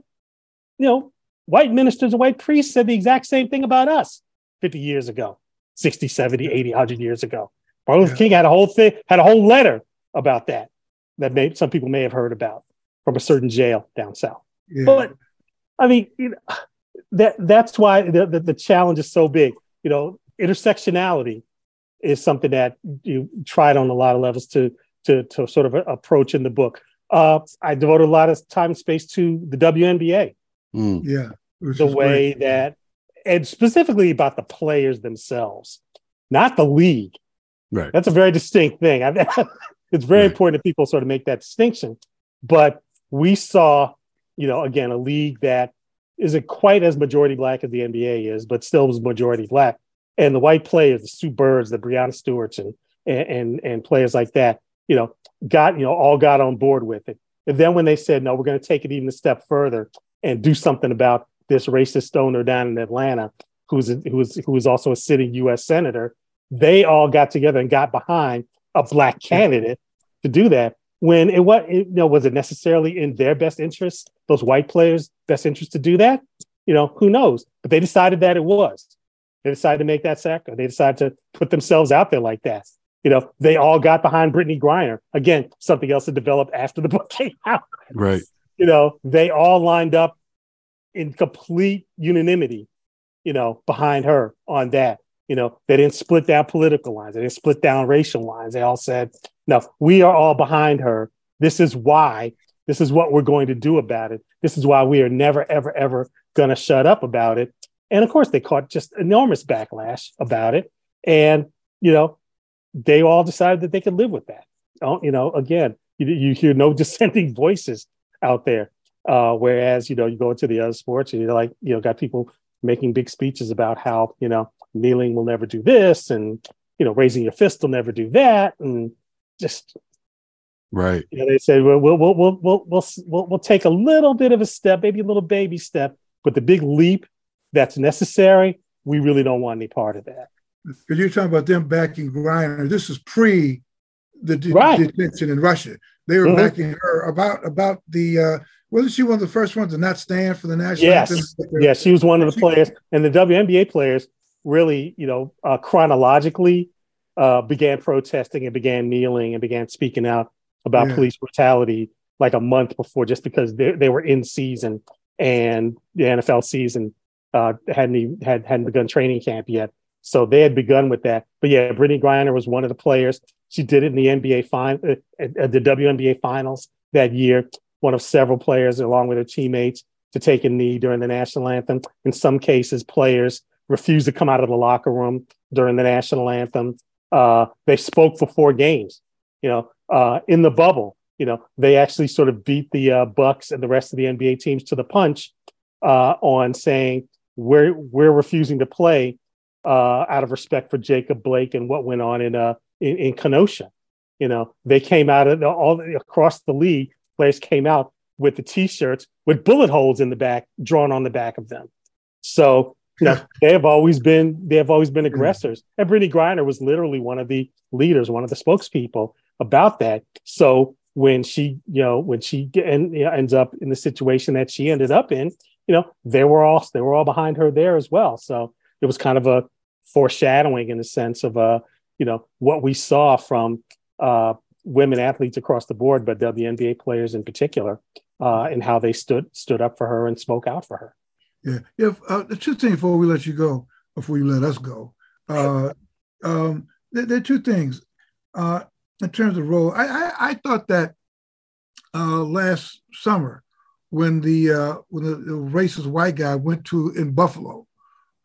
you know, white ministers and white priests said the exact same thing about us 50 years ago, 60, 70, 80, 100 years ago. Martin Luther yeah. King had a whole thing, had a whole letter about that that may, some people may have heard about from a certain jail down south. Yeah. But I mean, you know, that that's why the, the, the challenge is so big. You know, intersectionality is something that you tried on a lot of levels to to to sort of approach in the book. Uh, I devoted a lot of time and space to the WNBA. Mm. Yeah, the way great. that, and specifically about the players themselves, not the league. Right. That's a very distinct thing. it's very right. important that people sort of make that distinction. But we saw, you know, again, a league that isn't quite as majority black as the NBA is, but still was majority black. And the white players, the Sue Birds, the Breanna Stewarts, and and and players like that, you know, got you know all got on board with it. And then when they said, no, we're going to take it even a step further and do something about this racist owner down in Atlanta, who's who's who is also a sitting U.S. senator, they all got together and got behind a black candidate to do that. When it was, you know, was it necessarily in their best interest, those white players' best interest to do that? You know, who knows? But they decided that it was. They decided to make that sacrifice. They decided to put themselves out there like that. You know, they all got behind Brittney Griner. Again, something else that developed after the book came out. Right. You know, they all lined up in complete unanimity, you know, behind her on that. You know, they didn't split down political lines, they didn't split down racial lines. They all said, no, we are all behind her. This is why, this is what we're going to do about it. This is why we are never, ever, ever going to shut up about it. And of course, they caught just enormous backlash about it. And, you know, they all decided that they could live with that. Oh, you know, again, you, you hear no dissenting voices out there. Uh, whereas, you know, you go into the other sports and you're like, you know, got people making big speeches about how, you know, kneeling will never do this and, you know, raising your fist will never do that. And just, right. You know, they say, well, we'll, we'll, we'll, we'll, we'll, we'll, we'll take a little bit of a step, maybe a little baby step, but the big leap that's necessary, we really don't want any part of that. Because you're talking about them backing Griner. This is pre the de- right. detention in Russia. They were mm-hmm. backing her about about the uh, wasn't she one of the first ones to not stand for the national yes. anthem? Yes, she was one of the players, and the WNBA players really, you know, uh, chronologically uh, began protesting and began kneeling and began speaking out about yeah. police brutality like a month before, just because they, they were in season and the NFL season uh, hadn't even, had hadn't begun training camp yet. So they had begun with that. But yeah, Brittney Griner was one of the players. She did it in the NBA final, uh, uh, the WNBA finals that year. One of several players, along with her teammates, to take a knee during the national anthem. In some cases, players refused to come out of the locker room during the national anthem. Uh, they spoke for four games. You know, uh, in the bubble, you know, they actually sort of beat the uh, Bucks and the rest of the NBA teams to the punch uh, on saying we're we're refusing to play uh, out of respect for Jacob Blake and what went on in uh, in, in Kenosha. You know, they came out of the, all across the league. Players came out with the T-shirts with bullet holes in the back drawn on the back of them. So you know, they have always been they have always been aggressors. And Brittney Griner was literally one of the leaders, one of the spokespeople about that. So when she, you know, when she and, you know, ends up in the situation that she ended up in, you know, they were all they were all behind her there as well. So it was kind of a foreshadowing in the sense of uh, you know, what we saw from uh, women athletes across the board, but WNBA players in particular, uh, and how they stood stood up for her and spoke out for her. Yeah, yeah. Uh, two things before we let you go, before you let us go. Uh, um, there, there, are two things uh, in terms of role. I, I, I thought that uh, last summer when the uh, when the, the, racist white guy went to in Buffalo,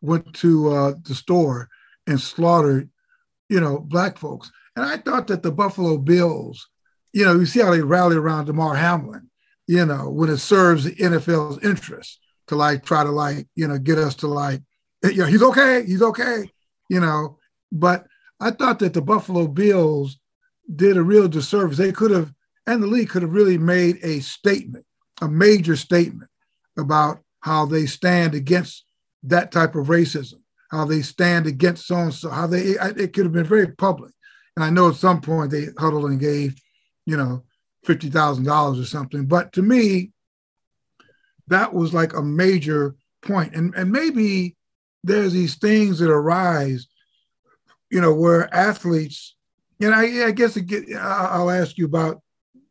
went to uh, the store and slaughtered, you know, black folks. And I thought that the Buffalo Bills, you know, you see how they rally around Damar Hamlin, you know, when it serves the NFL's interest to like try to like, you know, get us to like, you know, he's okay, he's okay, you know. But I thought that the Buffalo Bills did a real disservice. They could have, and the league could have really made a statement, a major statement about how they stand against that type of racism, how they stand against so and so, how they, it could have been very public. And I know at some point they huddled and gave, you know, $50,000 or something. But to me, that was like a major point. And, and maybe there's these things that arise, you know, where athletes, and I, I guess get, I'll ask you about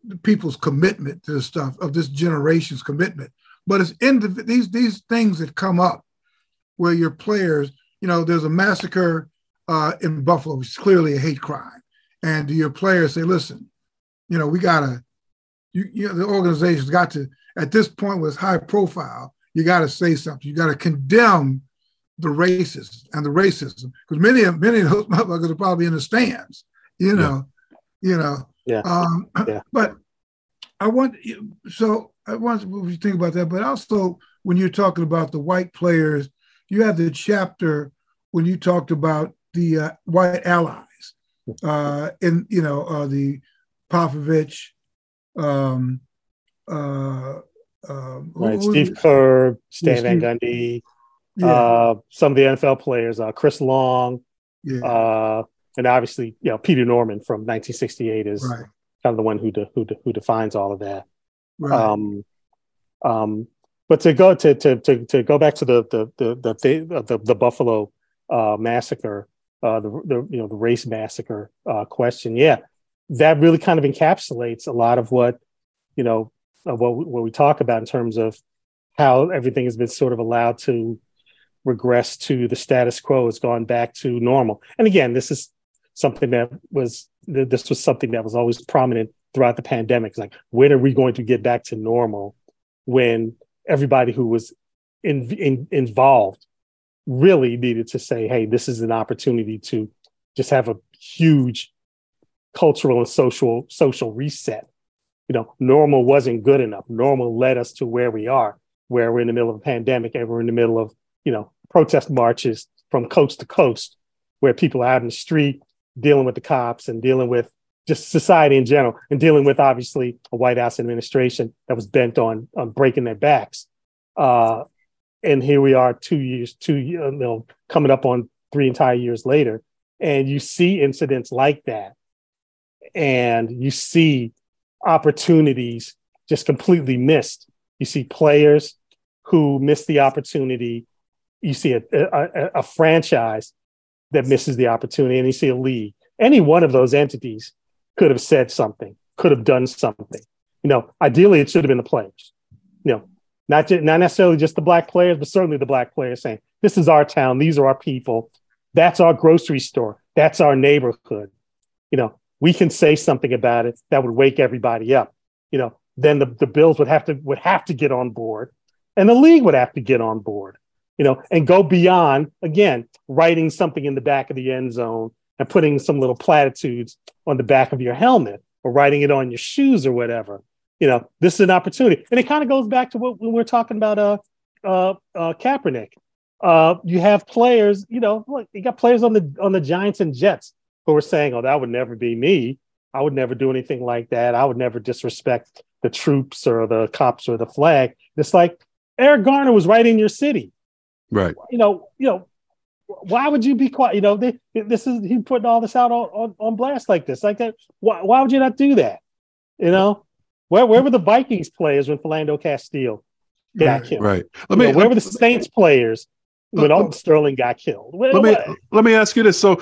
the people's commitment to this stuff, of this generation's commitment. But it's in these, these things that come up where your players, you know, there's a massacre uh, in Buffalo, which is clearly a hate crime. And your players say, listen, you know, we gotta, you, you know, the organization's got to, at this point was high profile, you gotta say something. You gotta condemn the racism and the racism. Because many of many of those motherfuckers are probably in the stands, you know, yeah. you know. Yeah. Um, yeah. but I want so I want you think about that, but also when you're talking about the white players, you have the chapter when you talked about the uh, white allies, uh, and you know uh, the Popovich, um, uh, um, right, Steve Kerr, Stan Van Gundy, yeah. uh, some of the NFL players, uh, Chris Long, yeah. uh, and obviously, you know, Peter Norman from 1968 is right. kind of the one who de- who de- who defines all of that. Right. Um, um, but to go to to to, to go back to the the the the, the, the Buffalo uh, massacre, uh, the, the you know the race massacre uh, question, yeah, that really kind of encapsulates a lot of what you know of what what we talk about in terms of how everything has been sort of allowed to regress to the status quo. It's gone back to normal. And again, this is something that was this was something that was always prominent throughout the pandemic. It's like, when are we going to get back to normal when everybody who was in, in, involved really needed to say, hey, this is an opportunity to just have a huge cultural and social social reset. You know, normal wasn't good enough. Normal led us to where we are, where we're in the middle of a pandemic and we're in the middle of, you know, protest marches from coast to coast, where people are out in the street dealing with the cops and dealing with just society in general, and dealing with obviously a White House administration that was bent on on breaking their backs. Uh, and here we are, two years, two you know, coming up on three entire years later, and you see incidents like that, and you see opportunities just completely missed. You see players who miss the opportunity. You see a, a, a franchise that misses the opportunity, and you see a league. Any one of those entities could have said something, could have done something. You know, ideally, it should have been the players. You know, not just, not necessarily just the black players, but certainly the black players saying, "This is our town. These are our people. That's our grocery store. That's our neighborhood." You know, we can say something about it that would wake everybody up. You know, then the, the Bills would have to would have to get on board, and the league would have to get on board. You know, and go beyond again writing something in the back of the end zone and putting some little platitudes on the back of your helmet or writing it on your shoes or whatever. You know, this is an opportunity. And it kind of goes back to what we were talking about uh uh, uh Kaepernick. Uh you have players, you know, look, you got players on the on the Giants and Jets who are saying, "Oh, that would never be me. I would never do anything like that. I would never disrespect the troops or the cops or the flag." It's like Eric Garner was right in your city. Right. You know, you know, why would you be quiet? You know, they, this is he putting all this out on, on, on blast like this. Like that. Why, why would you not do that? You know, where where were the Vikings players when Philando Castile got right, killed? Right. Let me. know, where were the Saints players when uh, Sterling got killed? let me let me ask you this. So,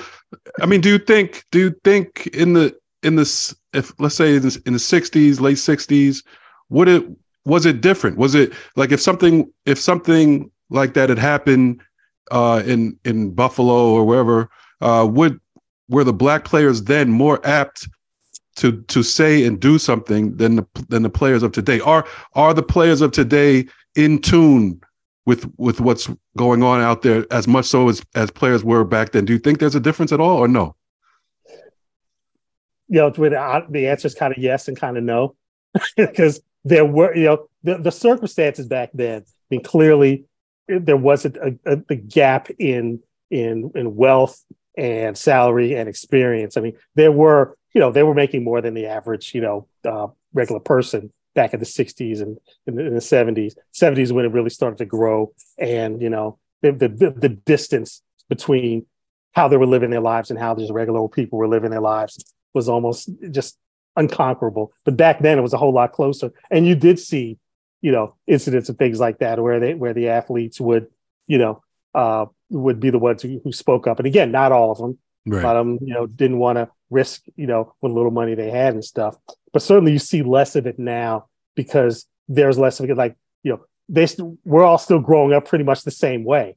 I mean, do you think do you think in the in this if let's say in the, in the 60s late 60s would it was it different was it like if something if something like that had happened uh, in in Buffalo or wherever, uh, would were the black players then more apt to to say and do something than the than the players of today. Are are the players of today in tune with with what's going on out there as much so as as players were back then? Do you think there's a difference at all, or no? You know, with the answer is kind of yes and kind of no, because there were you know the, the circumstances back then. I mean, clearly there wasn't a, a, a gap in in in wealth and salary and experience. I mean, there were you know they were making more than the average you know uh, regular person back in the 60s and in the, in the 70s 70s when it really started to grow and you know the, the, the distance between how they were living their lives and how just regular people were living their lives was almost just unconquerable. But back then it was a whole lot closer. And you did see you know incidents and things like that where they where the athletes would you know uh would be the ones who, who spoke up and again not all of them right. of them you know didn't want to risk you know what little money they had and stuff but certainly you see less of it now because there's less of it. Like you know, they st- we're all still growing up pretty much the same way,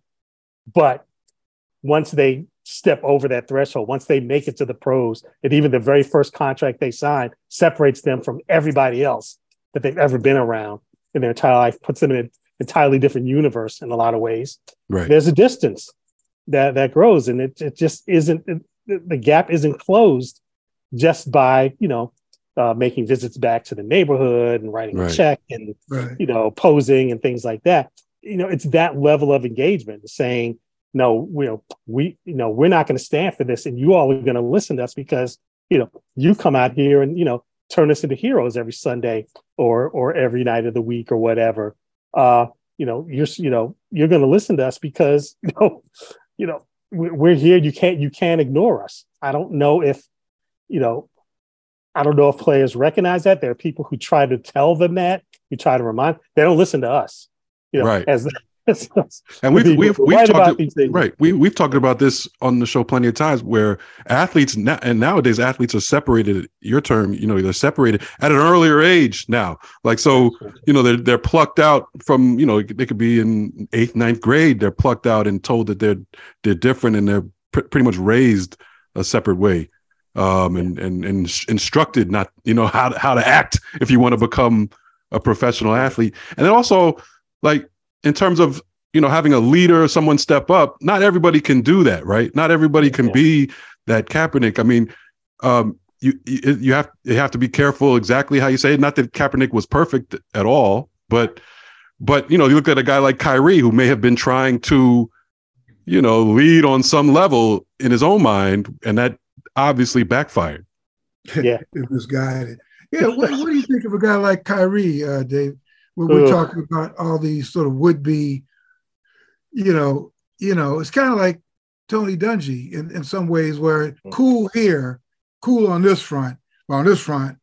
but once they step over that threshold, once they make it to the pros, and even the very first contract they sign separates them from everybody else that they've ever been around in their entire life, puts them in an entirely different universe in a lot of ways. Right. There's a distance that that grows, and it, it just isn't it, the gap isn't closed just by you know uh, making visits back to the neighborhood and writing right. a check and right. you know posing and things like that you know it's that level of engagement saying no you know we you know we're not going to stand for this and you all are going to listen to us because you know you come out here and you know turn us into heroes every sunday or or every night of the week or whatever uh you know you're you know you're going to listen to us because you know you know we're here you can't you can't ignore us i don't know if you know I don't know if players recognize that. There are people who try to tell them that, who try to remind. They don't listen to us, you know, right? As, and we've we've, we've right talked right. We we've talked about this on the show plenty of times where athletes now and nowadays athletes are separated. Your term, you know, they're separated at an earlier age now. Like so, you know, they're they're plucked out from you know they could be in eighth, ninth grade. They're plucked out and told that they're they're different and they're pr- pretty much raised a separate way um, and, and, and instructed not, you know, how to, how to act if you want to become a professional athlete. And then also like in terms of, you know, having a leader, someone step up, not everybody can do that, right? Not everybody can yeah. be that Kaepernick. I mean, um, you, you, you have, you have to be careful exactly how you say it. Not that Kaepernick was perfect at all, but, but, you know, you look at a guy like Kyrie who may have been trying to, you know, lead on some level in his own mind, and that obviously backfired. Yeah, it was guided. Yeah, what, what, do you think of a guy like Kyrie, uh, Dave? When we're talking about all these sort of would-be, you know, you know, it's kind of like Tony Dungy in, in some ways, where cool here, cool on this front, but on this front,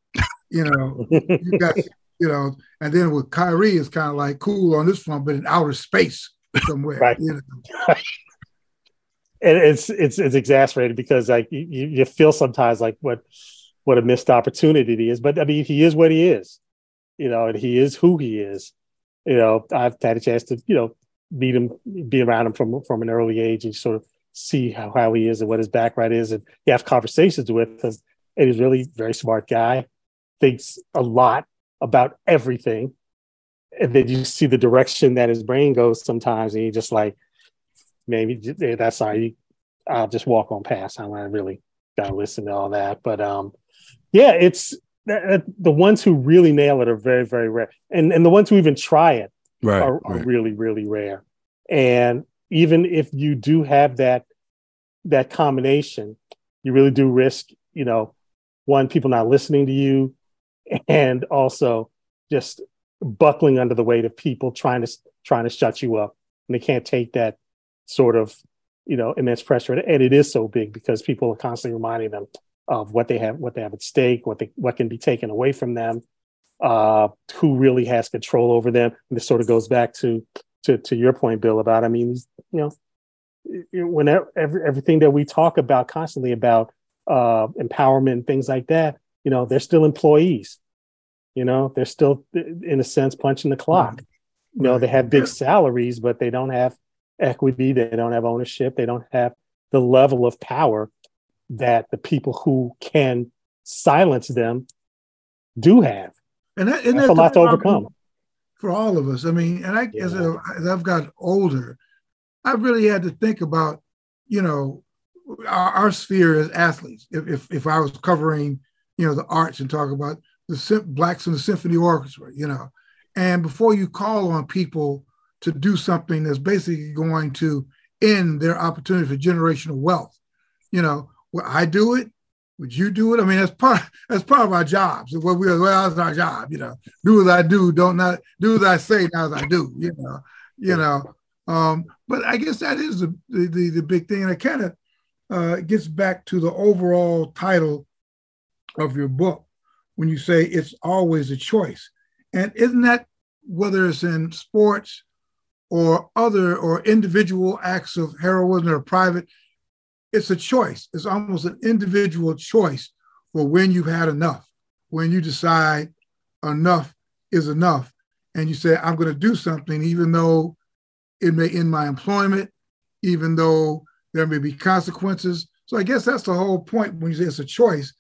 you know, you got, you know, and then with Kyrie, it's kind of like cool on this front, but in outer space somewhere. right. You know? and it's it's it's exasperated because like you, you feel sometimes like what what a missed opportunity he is. But I mean, he is what he is, you know, and he is who he is. You know, I've had a chance to you know meet him, be around him from from an early age, and sort of see how, how he is and what his background is, and you have conversations with him. And he's really very smart guy, thinks a lot about everything, and then you see the direction that his brain goes sometimes, and you just like, maybe that's all I'll just walk on past. I'm not really gotta listen to all that, but um, yeah, it's the ones who really nail it are very very rare, and and the ones who even try it right, are, are right. really really rare. And even if you do have that that combination, you really do risk, you know, one people not listening to you, and also just buckling under the weight of people trying to trying to shut you up, and they can't take that sort of you know immense pressure and it is so big because people are constantly reminding them of what they have what they have at stake what they what can be taken away from them uh who really has control over them. And this sort of goes back to to to your point bill about i mean you know whenever every, everything that we talk about constantly about uh empowerment things like that you know they're still employees. You know they're still in a sense punching the clock. You know they have big salaries but they don't have equity, they don't have ownership, they don't have the level of power that the people who can silence them do have. And, that, and that's, that's a lot to overcome for all of us. I mean, and I yeah. as, a, as I've got older, I really had to think about, you know, our, our sphere as athletes. If, if, if I was covering, you know, the arts and talk about the blacks in the symphony orchestra, you know, and before you call on people to do something that's basically going to end their opportunity for generational wealth, you know, well, I do it. Would you do it? I mean, that's part that's part of our jobs. What we well, that's our job, you know. Do as I do, don't not do as I say, not as I do, you know, you know. Um, but I guess that is the the, the big thing, and it kind of uh, gets back to the overall title of your book when you say it's always a choice. And isn't that whether it's in sports or other or individual acts of heroism or private, it's a choice. It's almost an individual choice for when you've had enough, when you decide enough is enough. And you say, I'm going to do something, even though it may end my employment, even though there may be consequences. So I guess that's the whole point when you say it's a choice.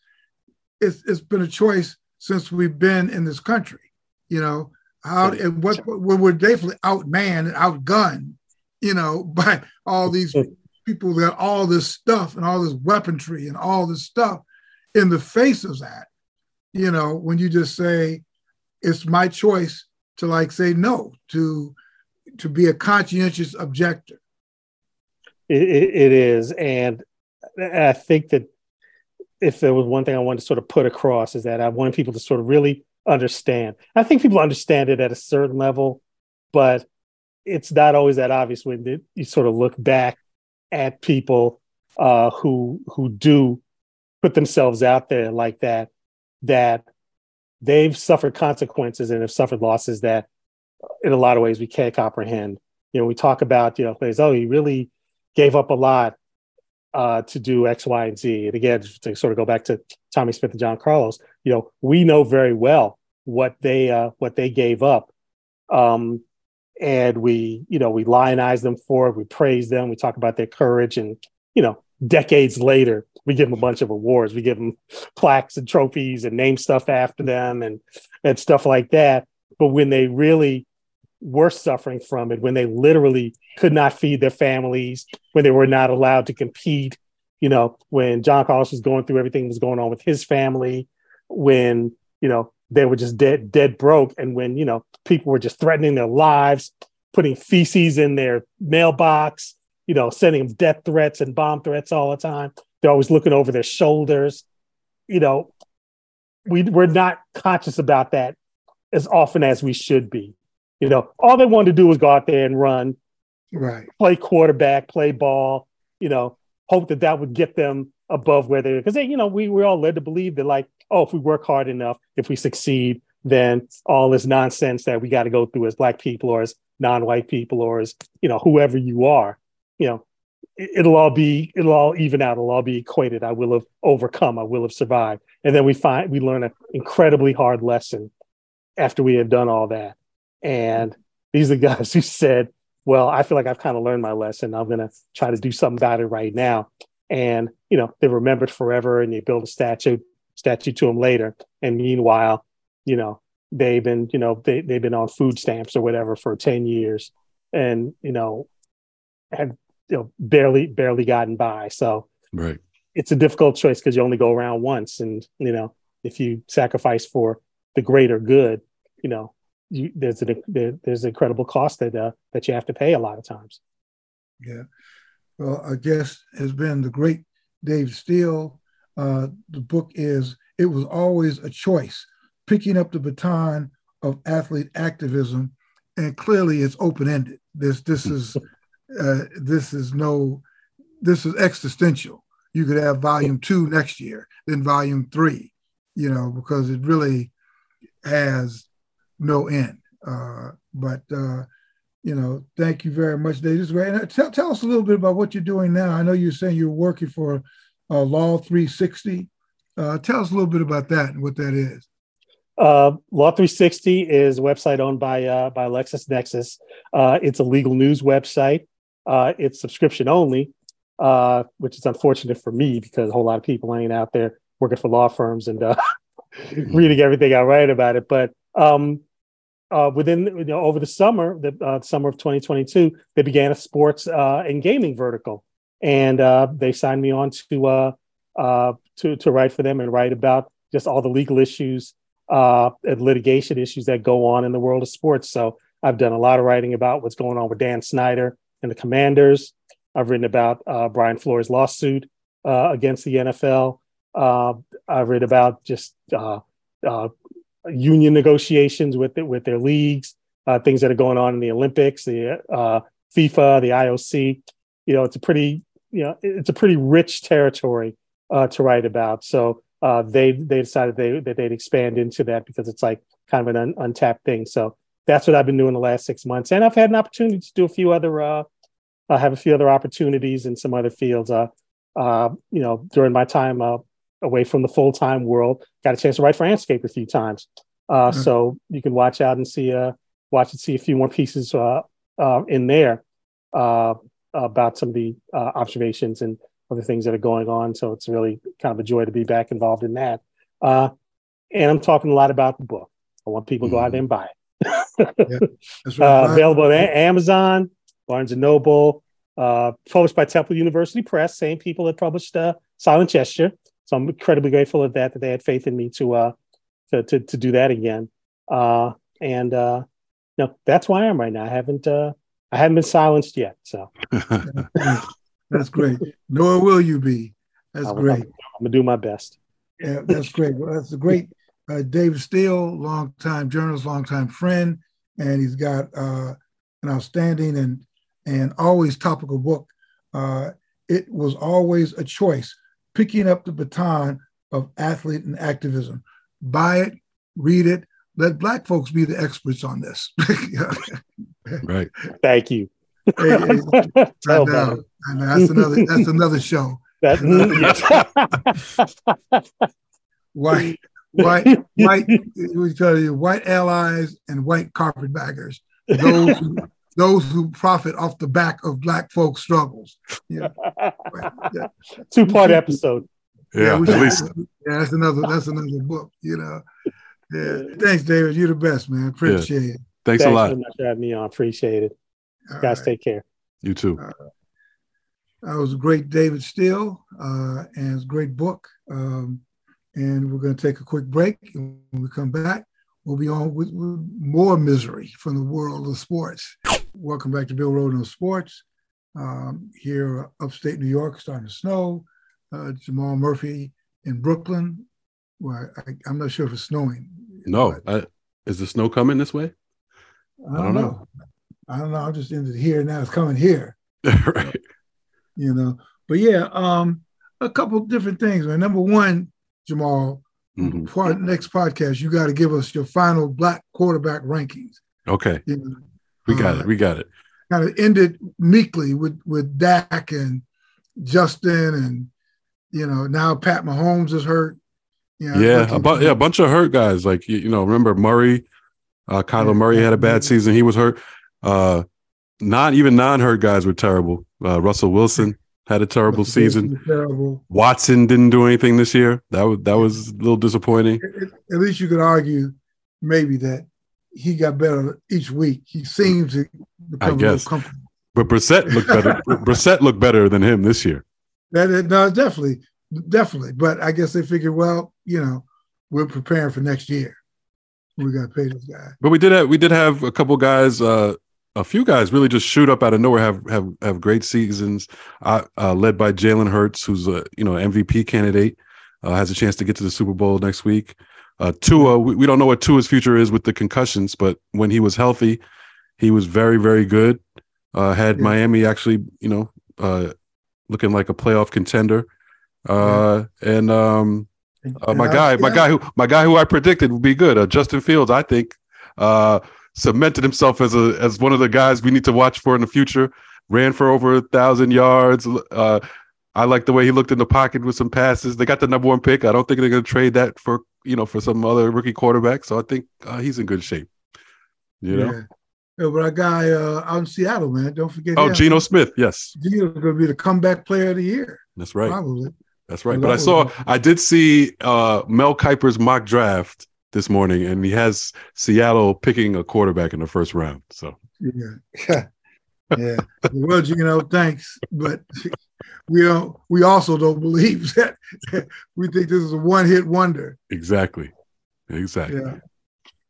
It's, it's been a choice since we've been in this country. You know, how and what, we're definitely outmanned and outgunned, you know, by all these people that all this stuff and all this weaponry and all this stuff in the face of that. You know, when you just say, it's my choice to like say no, to to be a conscientious objector. it, it is. And I think that if there was one thing I wanted to sort of put across is that I wanted people to sort of really understand. I think people understand it at a certain level, but it's not always that obvious when you sort of look back at people uh, who who do put themselves out there like that. That they've suffered consequences and have suffered losses that, in a lot of ways, we can't comprehend. You know, we talk about you know players. Oh, he really gave up a lot uh, to do X, Y, and Z. And again, to sort of go back to Tommie Smith and John Carlos, you know, we know very well what they uh, what they gave up, um, and we you know we lionize them for it. We praise them. We talk about their courage, and you know, decades later, we give them a bunch of awards. We give them plaques and trophies and name stuff after them and and stuff like that. But when they really were suffering from it, when they literally could not feed their families, when they were not allowed to compete. You know, when John Carlos was going through everything was going on with his family, when, you know, they were just dead, dead broke. And when, you know, people were just threatening their lives, putting feces in their mailbox, you know, sending them death threats and bomb threats all the time. They're always looking over their shoulders. You know, we, we're not conscious about that as often as we should be. You know, all they wanted to do was go out there and run, right? Play quarterback, play ball. You know, hope that that would get them above where they are because you know we we're all led to believe that like oh if we work hard enough if we succeed then all this nonsense that we got to go through as black people or as non-white people or as you know whoever you are you know it, will all be it'll all even out it'll all be equated i will have overcome i will have survived and then we find we learn an incredibly hard lesson after we have done all that and these are the guys who said, well, I feel like I've kind of learned my lesson. I'm going to try to do something about it right now. And, you know, they're remembered forever and you build a statue, statue to them later. And meanwhile, you know, they've been, you know, they, they've been on food stamps or whatever for 10 years and, you know, had, you know, barely, barely gotten by. So right. it's a difficult choice because you only go around once. And, you know, if you sacrifice for the greater good, you know, you, there's a there, there's incredible cost that uh, that you have to pay a lot of times. Yeah, well, our guest has been the great Dave Steele. Uh, the book is "It Was Always a Choice: Picking Up the Baton of Athlete Activism," and clearly it's open ended. This this is uh, this is no this is existential. You could have volume two next year, then volume three, you know, because it really has no end. Uh, but uh, you know, thank you very much. This is great. And tell, tell us a little bit about what you're doing now. I know you're saying you're working for uh, Law 360. Uh, tell us a little bit about that and what that is. Uh, Law 360 is a website owned by uh, by LexisNexis. Uh, it's a legal news website. Uh, it's subscription only, uh, which is unfortunate for me because a whole lot of people ain't out there working for law firms and uh, reading everything I write about it. But um, uh, within you know over the summer, the uh, summer of 2022, they began a sports uh, and gaming vertical, and uh, they signed me on to uh, uh, to to write for them and write about just all the legal issues and litigation issues that go on in the world of sports. So I've done a lot of writing about what's going on with Dan Snyder and the Commanders. I've written about Brian Flores' lawsuit against the NFL. I've written about just union negotiations with with their leagues, uh, things that are going on in the Olympics, the FIFA, the IOC. You know, it's a pretty you know it's a pretty rich territory to write about. So uh, they they decided they that they'd expand into that because it's like kind of an un, untapped thing. So that's what I've been doing the last six months, and I've had an opportunity to do a few other. Uh, I have a few other opportunities in some other fields. Uh, uh, you know, during my time uh, away from the full time world, got a chance to write for Andscape a few times. Uh, mm-hmm. So you can watch out and see uh, watch and see a few more pieces uh, uh, in there uh, about some of the uh, observations and other things that are going on. So it's really kind of a joy to be back involved in that. Uh, and I'm talking a lot about the book. I want people to go out there and buy it. yeah, uh, available on Amazon, Barnes and Noble, uh, published by Temple University Press, same people that published uh, Silent Gesture. So I'm incredibly grateful of that that they had faith in me to uh, to, to, to do that again. Uh, and uh, no, that's why I am right now. I haven't uh, I haven't been silenced yet. So That's great. Nor will you be. That's I'm, great. I'm, I'm, gonna do my best. Yeah, that's great. Well, that's a great uh, David Steele, longtime journalist, longtime friend, and he's got uh, an outstanding and and always topical book. Uh, it was always a choice, picking up the baton of athlete and activism. Buy it, read it. Let Black folks be the experts on this. right. Thank you. Hey, hey, I oh, know. I know. That's another. That's another show. That, white, white, white. We tell you, white allies and white carpetbaggers. Those who, those who profit off the back of black folks' struggles. Yeah. yeah. Two part episode. Yeah, yeah, at least. Yeah, that's another. That's another book. You know. Yeah. Thanks, David. You're the best, man. Appreciate yeah. it. Thanks, Thanks a lot. so much for having me on. Appreciate it. All Guys, right. take care. You too. Uh, that was a great David Steele, uh, and it's a great book. Um, and we're going to take a quick break. And when we come back, we'll be on with, with, more misery from the world of sports. Welcome back to Bill Rhoden of Sports. Um, here, upstate New York, starting to snow. Uh, Jamal Murphy in Brooklyn. Well, I, am not sure if it's snowing. No, I, is the snow coming this way? I don't, I don't know. know. I don't know. I'm just in here now. It's coming here. right. You know. But yeah, um, a couple different things. Man. Number one, Jamal, mm-hmm. for our next podcast, you got to give us your final black quarterback rankings. Okay. You know? We got uh, it. We got it. Kind of ended meekly with with Dak and Justin and you know now Pat Mahomes is hurt. You know, yeah, a bu- yeah, a bunch of hurt guys. Like you, you know, remember Murray, uh, Kyler yeah, Murray had a bad season. He was hurt. Uh, not even non-hurt guys were terrible. Uh, Russell Wilson had a terrible Russell season. Terrible. Watson didn't do anything this year. That was that was a little disappointing. At least you could argue maybe that he got better each week. He seems to become I guess. But Brissett looked better. Brissett looked better than him this year. That no, definitely, definitely. But I guess they figured, well, you know, we're preparing for next year. We got to pay this guy. But we did have we did have a couple guys uh, a few guys really just shoot up out of nowhere, have have have great seasons. Uh, uh, led by Jalen Hurts, who's a you know MVP candidate, uh, has a chance to get to the Super Bowl next week. Uh, Tua, we, we, don't know what Tua's future is with the concussions, but when he was healthy, he was very very good. Uh, had yeah. Miami actually, you know, uh, looking like a playoff contender. Uh, yeah. And um, uh, my guy, my guy who my guy who I predicted would be good, uh, Justin Fields, I think. Uh, cemented himself as a as one of the guys we need to watch for in the future. Ran for over a thousand yards. Uh, I like the way he looked in the pocket with some passes. They got the number one pick. I don't think they're going to trade that for you know for some other rookie quarterback. So I think uh, he's in good shape. You know. Yeah. Yeah, but our guy uh, out in Seattle, man, don't forget. Oh, Geno Smith, yes. Geno's going to be the comeback player of the year. That's right. Probably. That's right. But I saw, I did see uh, Mel Kiper's mock draft this morning, and he has Seattle picking a quarterback in the first round. So Yeah, yeah, yeah. well, Geno, thanks, but we don't. We also don't believe that. we think this is a one-hit wonder. exactly, exactly. Yeah.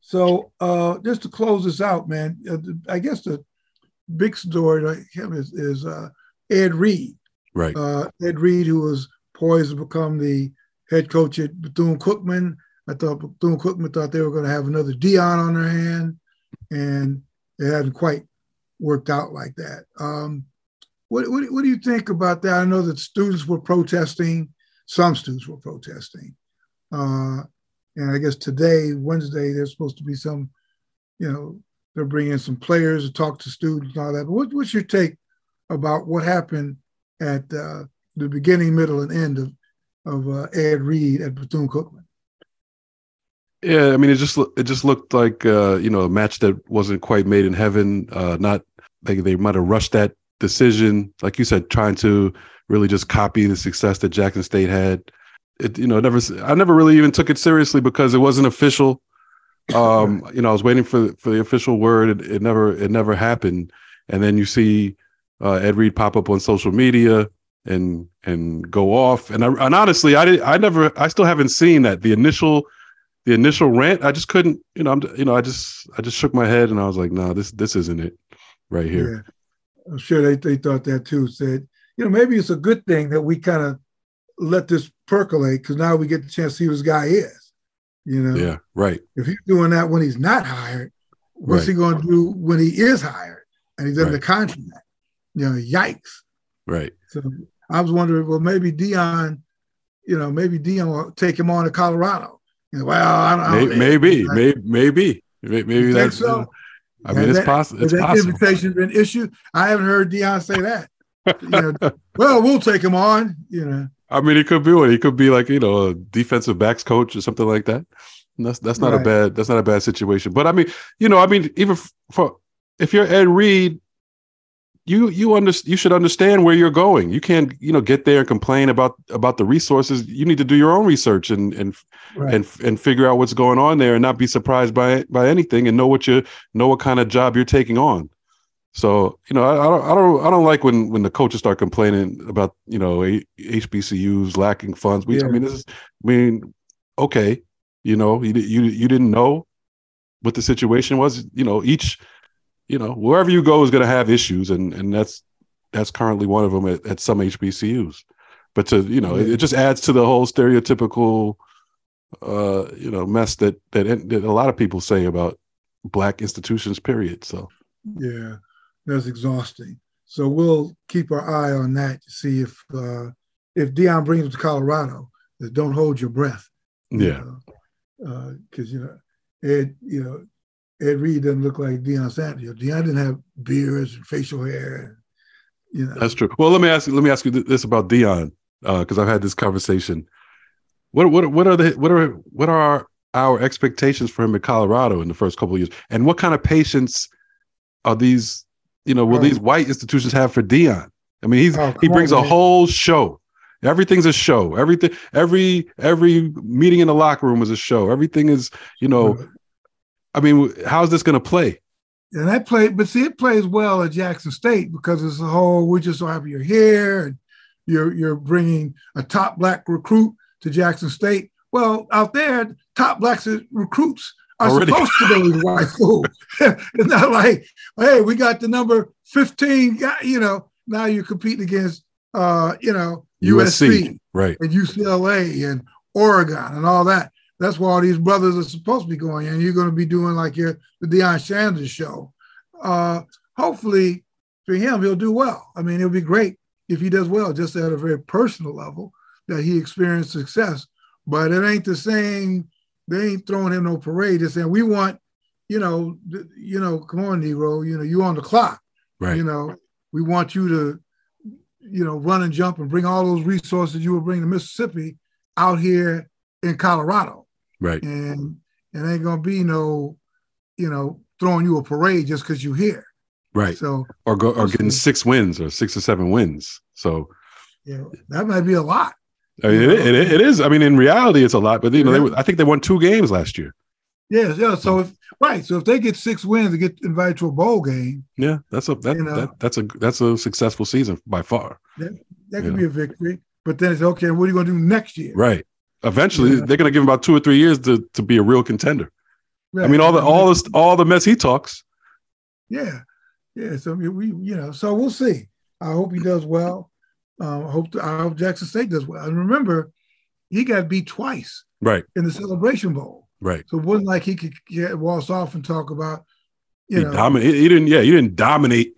So, uh, just to close this out, man, uh, I guess the big story to him is, is uh, Ed Reed. Right. Uh, Ed Reed, who was poised to become the head coach at Bethune Cookman. I thought Bethune Cookman thought they were going to have another Deion on their hand, and it hadn't quite worked out like that. Um, what, what, what do you think about that? I know that students were protesting. Some students were protesting. Uh, and I guess today, Wednesday, there's supposed to be some, you know, they're bringing some players to talk to students and all that. But what, what's your take about what happened at uh, the beginning, middle, and end of of uh, Ed Reed at Bethune Cookman? Yeah, I mean, it just it just looked like uh, you know a match that wasn't quite made in heaven. Uh, not like they might have rushed that decision, like you said, trying to really just copy the success that Jackson State had. It you know never I never really even took it seriously because it wasn't official. Um, you know, I was waiting for for the official word. It, it never it never happened, and then you see uh, Ed Reed pop up on social media and and go off. And I, and honestly, I did I never I still haven't seen that the initial the initial rant, I just couldn't, you know, I'm, you know, I just, I just shook my head and I was like, no, this, this isn't it right here. I'm sure they, they thought that too. Said, you know, maybe it's a good thing that we kind of let this percolate because now we get the chance to see who this guy is. You know, Yeah. Right. if he's doing that when he's not hired, what's Right. he going to do when he is hired and he's under Right. contract? You know, yikes. Right. So I was wondering, well, maybe Deion, you know, maybe Deion will take him on to Colorado. You know, well, I don't know. May- maybe, maybe, maybe, May- maybe You think that's, so? I mean, Has it's that- possible. Has that invitation been issued? I haven't heard Deion say that. You know, well, we'll take him on. You know, I mean, he could be one. He could be like, you know, a defensive backs coach or something like that. And that's, that's not a bad, that's not a bad situation. But I mean, you know, I mean, even for, if you're Ed Reed, you you under, you should understand where you're going. You can't you know get there and complain about about the resources. You need to do your own research and and right? and and figure out what's going on there and not be surprised by by anything and know what you know what kind of job you're taking on. So you know, I, I don't I don't I don't like when when the coaches start complaining about you know HBCUs lacking funds. We, I mean, this is I mean, okay, you know, you you you didn't know what the situation was. You know, each you know wherever you go is going to have issues, and and that's that's currently one of them at, at some HBCUs. But to you know, it, Yeah. it just adds to the whole stereotypical uh, you know, mess that, that that a lot of people say about black institutions. Period. So Yeah, that's exhausting. So we'll keep our eye on that to see if uh, if Deion brings him to Colorado. Don't hold your breath. yeah, because you know Ed, you know Ed Reed doesn't look like Deion Sanders. Deion didn't have beards and facial hair. You know, that's true. Well, let me ask you. Let me ask you this about Deion, because uh, I've had this conversation. What what what are the what are what are our, our expectations for him in Colorado in the first couple of years, and what kind of patience are these? You know, will Oh. these white institutions have for Deion? I mean, he's Oh, he brings on, a man. whole show. Everything's a show. Everything, every every meeting in the locker room is a show. Everything is, you know. I mean, how's this going to play? and that played, but see, it plays well at Jackson State because it's a whole. We're just so happy you're here, and you're you're bringing a top black recruit to Jackson State. Well, out there, top black recruits are Already. supposed to go to white school. it's not like, hey, we got the number 15 guy, you know, now you're competing against, uh, you know, USC, right? and UCLA and Oregon and all that. That's where all these brothers are supposed to be going. And you're going to be doing like your the Deion Sanders show. Uh, hopefully for him, he'll do well. I mean, it'll be great if he does well, just at a very personal level, that he experienced success. But it ain't the same. They ain't throwing him no parade. They're saying we want, you know, you know, come on, Negro, you know, you on the clock. Right. You know, we want you to, you know, run and jump and bring all those resources you will bring to Mississippi out here in Colorado. Right. And it ain't gonna be no, you know, throwing you a parade just because you're here. Right. So Or go or getting six wins or six or seven wins. So know, that might be a lot. I mean, it, it, it is. I mean, in reality, it's a lot. But you know, they, I think they won two games last year. Yeah, yeah. So if right, so if they get six wins and get invited to a bowl game, Yeah, that's a that, You know. that that's a that's a successful season by far. that could Yeah. be a victory. But then it's okay. What are you going to do next year? Right. Eventually, Yeah. they're going to give him about two or three years to to be a real contender. I mean, all the all this all the mess he talks. Yeah, yeah. So we, you know, so we'll see. I hope he does well. Um, I hope I hope Jackson State does well. And remember, he got beat twice Right. in the Celebration Bowl, Right. so it wasn't like he could get waltz off and talk about, you he know. He didn't. Yeah, he didn't dominate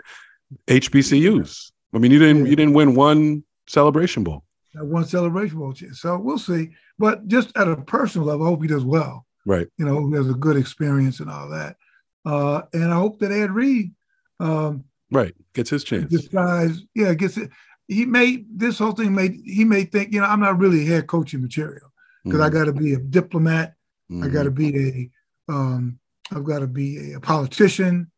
HBCUs. I mean, you didn't. You didn't win one celebration bowl. That one Celebration Bowl. chance. So we'll see. But just at a personal level, I hope he does well. Right. You know, he has a good experience and all that. Uh, and I hope that Ed Reed um, Right. Gets his chance. decides, yeah, gets it. He may this whole thing made he may think, you know, I'm not really head coaching material because I got to be a diplomat. I got to be a, um, I've got to be a politician.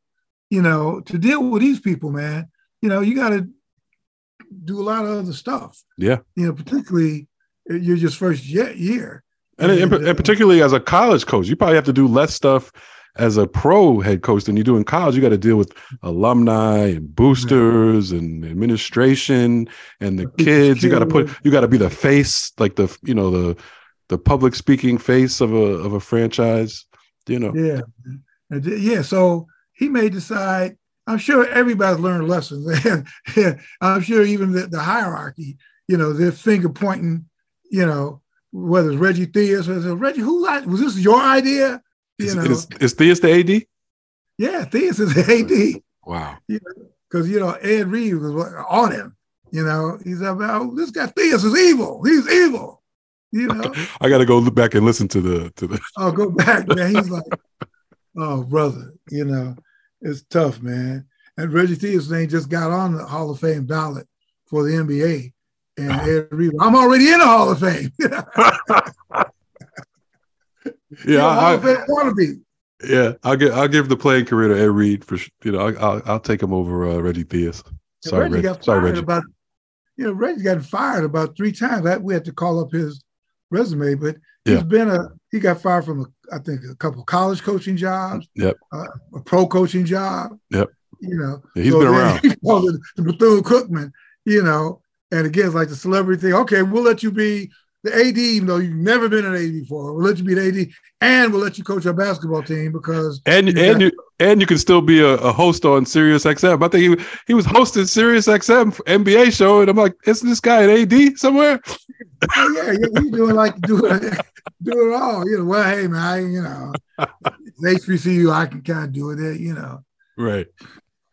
You know, to deal with these people, man. You know, you got to do a lot of other stuff. Yeah. You know, particularly uh, you're just first ye- year. And, and, And, uh, and particularly as a college coach, you probably have to do less stuff as a pro head coach than you do in college. You got to deal with alumni and boosters and administration and the kids. You got to put you got to be the face, like the you know the the public speaking face of a of a franchise. You know, Yeah. Yeah. So he may decide. I'm sure everybody's learned lessons. I'm sure even the, the hierarchy, you know, they're finger pointing, you know, whether it's Reggie Theus or Reggie, who was this your idea? You is, know, is, is Theus the AD? yeah, Theus is the AD Wow. because you know Ed Reed was on him. You know, he's about this guy Theus is evil. He's evil. You know, I got to go look back and listen to the to the. I'll go back, man. He's like, oh, brother, you know, it's tough, man. And Reggie Theus name just got on the Hall of Fame ballot for the NBA. And Ed Reed, I'm already in the Hall of Fame. Yeah, Hall I, of Fame wannabe. yeah. I'll give I'll give the playing career to Ed Reed for you know. I, I'll I'll take him over uh, Reggie Theus. Sorry, Reggie got Sorry, Reggie. about, you know, Reggie got fired about three times. We had to call up his resume, but he's Yeah. been a he got fired from a, I think a couple college coaching jobs, Yep. uh, a pro coaching job. Yep. You know, Yeah, he's been around. he called the Bethune Cookman, you know, and again, it's like the celebrity thing. Okay, we'll let you be the AD, even though you've never been an AD before. We'll let you be an AD, and we'll let you coach our basketball team because And you and you and you can still be a, a host on Sirius XM. I think he he was hosting Sirius XM NBA show, and I'm like, isn't this guy an AD somewhere? oh, yeah, yeah, he's doing like do it, do it all. You know, well, hey man, I, you know, it's HBCU, I can kind of do it, you know. Right.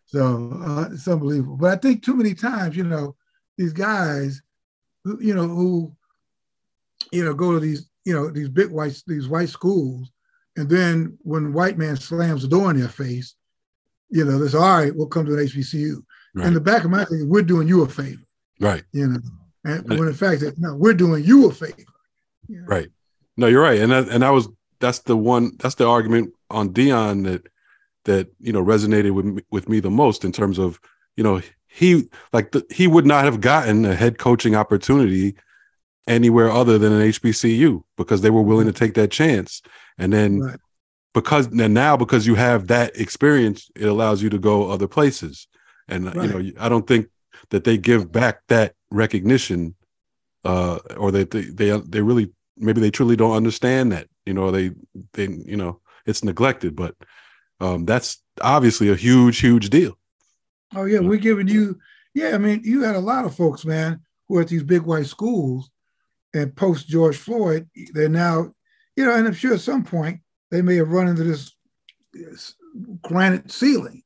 So uh, it's unbelievable. But I think too many times, you know, these guys, you know, who, you know, go to these, you know, these big white, these white schools, and then when white man slams the door in their face, you know, this all right, we'll come to an HBCU. Right. In the back of my head, we're doing you a favor, Right. you know, and Right. when in fact, that, no, we're doing you a favor. You know? Right. No, you're right. And that, and that was that's the one that's the argument on Deion that that you know resonated with me, with me the most in terms of you know he like the, he would not have gotten a head coaching opportunity anywhere other than an HBCU because they were willing to take that chance. And then Right. because and now because you have that experience, it allows you to go other places. And you know, I don't think that they give back that recognition, uh, or that they, they they really maybe they truly don't understand that. You know, they they you know it's neglected, but um, that's obviously a huge huge deal. Oh yeah, we're giving you. Yeah, I mean, you had a lot of folks, man, who are at these big white schools, and post George Floyd, they're now, you know, and I'm sure at some point they may have run into this, granite ceiling,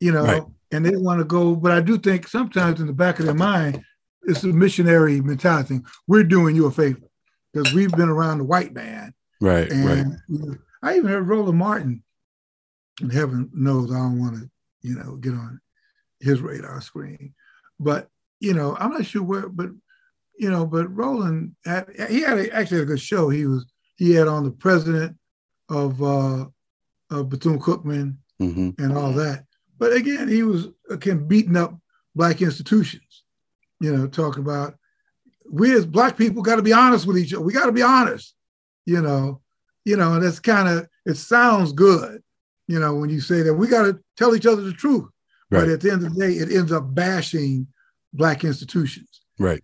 you know, Right. and they want to go. But I do think sometimes in the back of their mind, it's a missionary mentality. thing. We're doing you a favor because we've been around the white man, Right, and right, I even heard Roland Martin, and heaven knows I don't want to, you know, get on his radar screen. But, you know, I'm not sure where, but, you know, but Roland, had, he had a, actually had a good show. He was, he had on the president of, uh, of Bethune Cookman hmm and all that. But again, he was again beating up black institutions, you know, talking about we as black people got to be honest with each other. We got to be honest, you know, you know, and that's kind of it sounds good, you know, when you say that we got to tell each other the truth. Right. But at the end of the day, it ends up bashing black institutions. Right.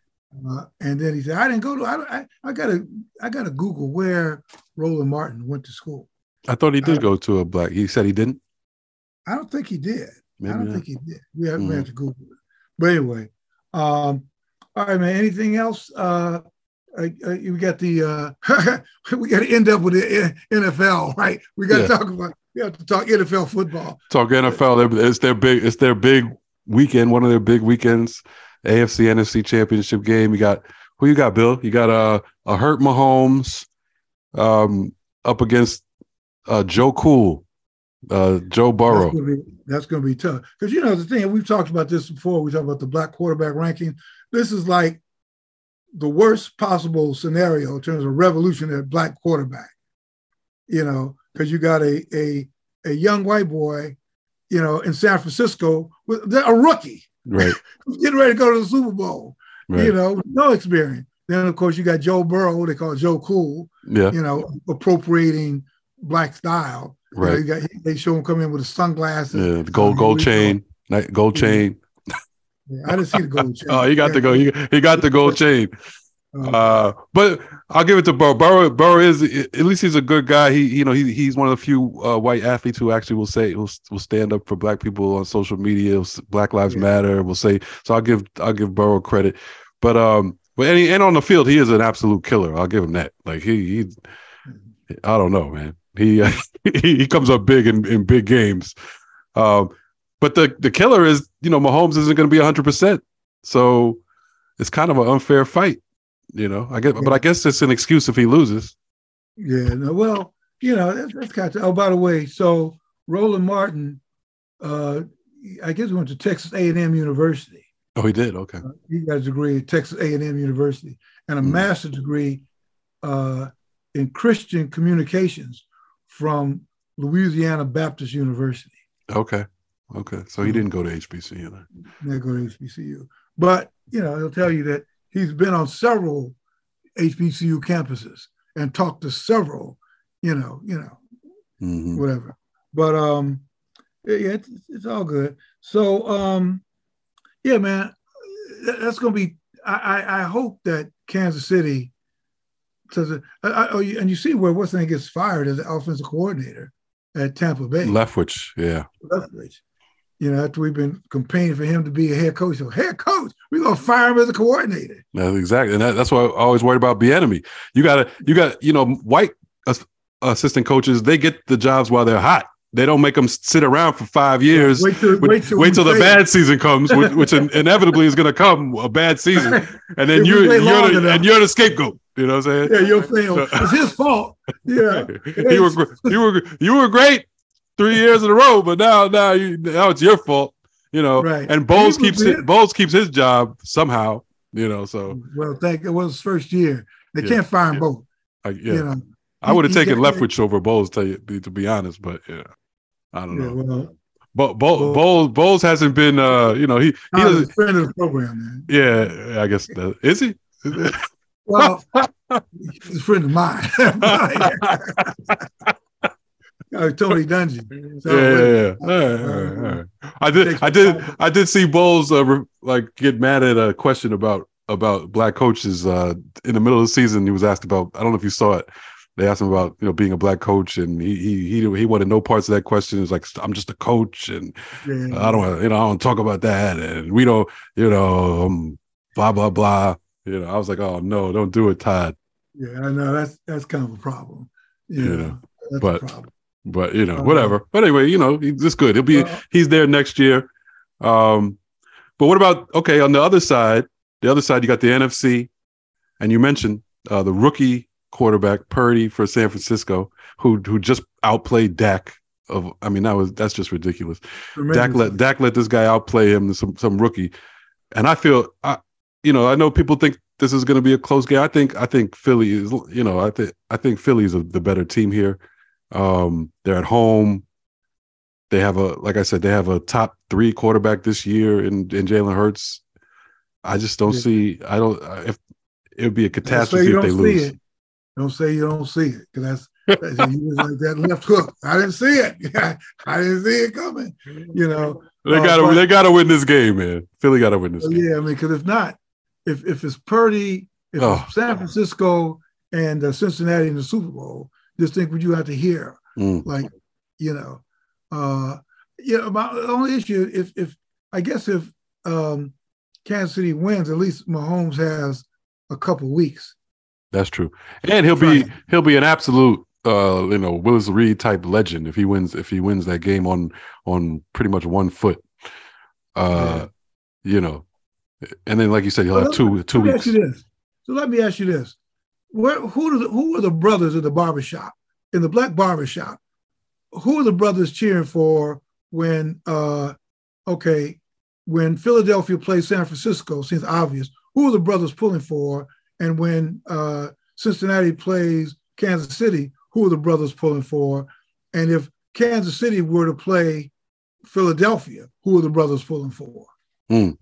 Uh, and then he said, "I didn't go to. I, I, I gotta. I gotta Google where Roland Martin went to school." I thought he did go to a black. He said he didn't. I don't think he did. Maybe I don't not. think he did. We have, mm. we have to Google it. But anyway, um, all right, man. Anything else? Uh, uh, we got the uh, we got to end up with the NFL, right? We got to yeah. talk about we have to talk NFL football. Talk NFL. It's their big. It's their big weekend. One of their big weekends. AFC NFC Championship game. You got who you got, Bill? You got a a hurt Mahomes um, up against uh, Joe Cool, uh, Joe Burrow. That's going to be tough because you know the thing we've talked about this before. We talked about the black quarterback ranking. This is like the worst possible scenario in terms of revolutionary black quarterback. You know, because you got a a a young white boy, you know, in San Francisco with a rookie, right, getting ready to go to the Super Bowl. Right. You know, no experience. Then of course you got Joe Burrow, they call Joe Cool. Yeah, you know, appropriating black style. Right. You know, got, they show him come in with the sunglasses. Yeah, the gold gold chain, gold chain. Yeah, I didn't see the gold chain. oh, he got yeah. the gold. He, he got the gold chain. Uh, but I'll give it to Burrow. Burrow, Burrow is at least he's a good guy. He, you know, he he's one of the few uh, white athletes who actually will say will, will stand up for black people on social media. Black Lives yeah. Matter. Will say so. I'll give I'll give Burrow credit. But um, but any and on the field, he is an absolute killer. I'll give him that. Like he, he I don't know, man. He he comes up big in, in big games. Um, but the the killer is, you know, Mahomes isn't going to be hundred percent, so it's kind of an unfair fight. You know, I guess, yeah. but I guess it's an excuse if he loses. Yeah. No, well, you know, that's, that's kind of. Oh, by the way, so Roland Martin, uh, I guess he went to Texas A and M University. Oh, he did. Okay. Uh, he got a degree at Texas A and M University and a mm. master's degree uh, in Christian communications from Louisiana Baptist University. Okay. Okay. So he didn't go to HBCU then. Didn't go to HBCU. But, you know, he'll tell you that he's been on several HBCU campuses and talked to several, you know, you know, mm-hmm. whatever. But um yeah, it's, it's all good. So um yeah, man, that's gonna be I, I hope that Kansas City says, I, I, oh, and you see where what's name gets fired as the offensive coordinator at Tampa Bay. Leftwich, yeah. Leftwich. You know, after we've been campaigning for him to be a head coach, so head coach, we're gonna fire him as a coordinator. That's exactly, and that, that's why I always worried about Bieniemy. You gotta, you got, you know, white assistant coaches, they get the jobs while they're hot. They don't make them sit around for five years. Wait till, wait till, wait till the bad season comes, which, which inevitably is going to come a bad season, and then you're you're the, and you're the scapegoat. You know what I'm saying? Yeah, you're saying it's his fault. Yeah, you were you were you were great three years in a row, but now now you now it's your fault. You know, right? And Bowles keeps it, Bowles keeps his job somehow. You know, so well, thank it was his first year. They yeah, can't fire yeah. both. I, yeah. You know, I would have taken Leftwich over Bowles, to, you, to be honest, but yeah. I don't know. Well, but Bo- Bowles, Bowles hasn't been. Uh, you know, he he a friend of the program, man. Yeah, I guess that, is he. well, he's a friend of mine. Uh, Tony Dungy. So, yeah, yeah, yeah. All right, all right, all right. I did, I did, I did see Bowles uh, re- like get mad at a question about about black coaches uh, in the middle of the season. He was asked about. I don't know if you saw it they asked him about you know being a black coach, and he he he, he wanted no parts of that question. It's like I'm just a coach, and yeah. I don't you know I don't talk about that, and we don't you know um, blah blah blah. You know, I was like, oh no, don't do it, Todd. Yeah, I know that's that's kind of a problem. You know, but but you know uh, whatever. But anyway, you know it's good. He'll be he's there next year. Um, but what about okay on the other side? The other side, you got the NFC, and you mentioned uh, the rookie quarterback Purdy for San Francisco, who who just outplayed Dak. Of I mean that was that's just ridiculous. Dak let Dak let this guy outplay him, some some rookie, and I feel I you know I know people think this is going to be a close game. I think I think Philly is you know I think I think Philly is a, the better team here. Um, they're at home. They have a like I said they have a top three quarterback this year in in Jalen Hurts. I just don't yeah. see I don't if it would be a catastrophe if they lose. It. Don't say you don't see it because that's, that's like that left hook. I didn't see it. I didn't see it coming. You know, they got to uh, they got to win this game, man. Philly got to win this. Game. Yeah, I mean, because if not, if if it's Purdy, if oh. it's San Francisco and uh, Cincinnati in the Super Bowl, just think what you have to hear. Mm. Like, you know, uh, you know, my only issue if if I guess if um, Kansas City wins, at least Mahomes has a couple weeks. That's true, and he'll be he'll be an absolute uh, you know Willis Reed type legend if he wins if he wins that game on on pretty much one foot. Uh, yeah. you know, and then like you said, he'll have two two weeks. So let me ask you this: Where who the, who are the brothers in the barbershop in the black barbershop? Who are the brothers cheering for when uh okay when Philadelphia plays San Francisco? Seems obvious. Who are the brothers pulling for? And when uh, Cincinnati plays Kansas City, who are the brothers pulling for? And if Kansas City were to play Philadelphia, who are the brothers pulling for? Mm.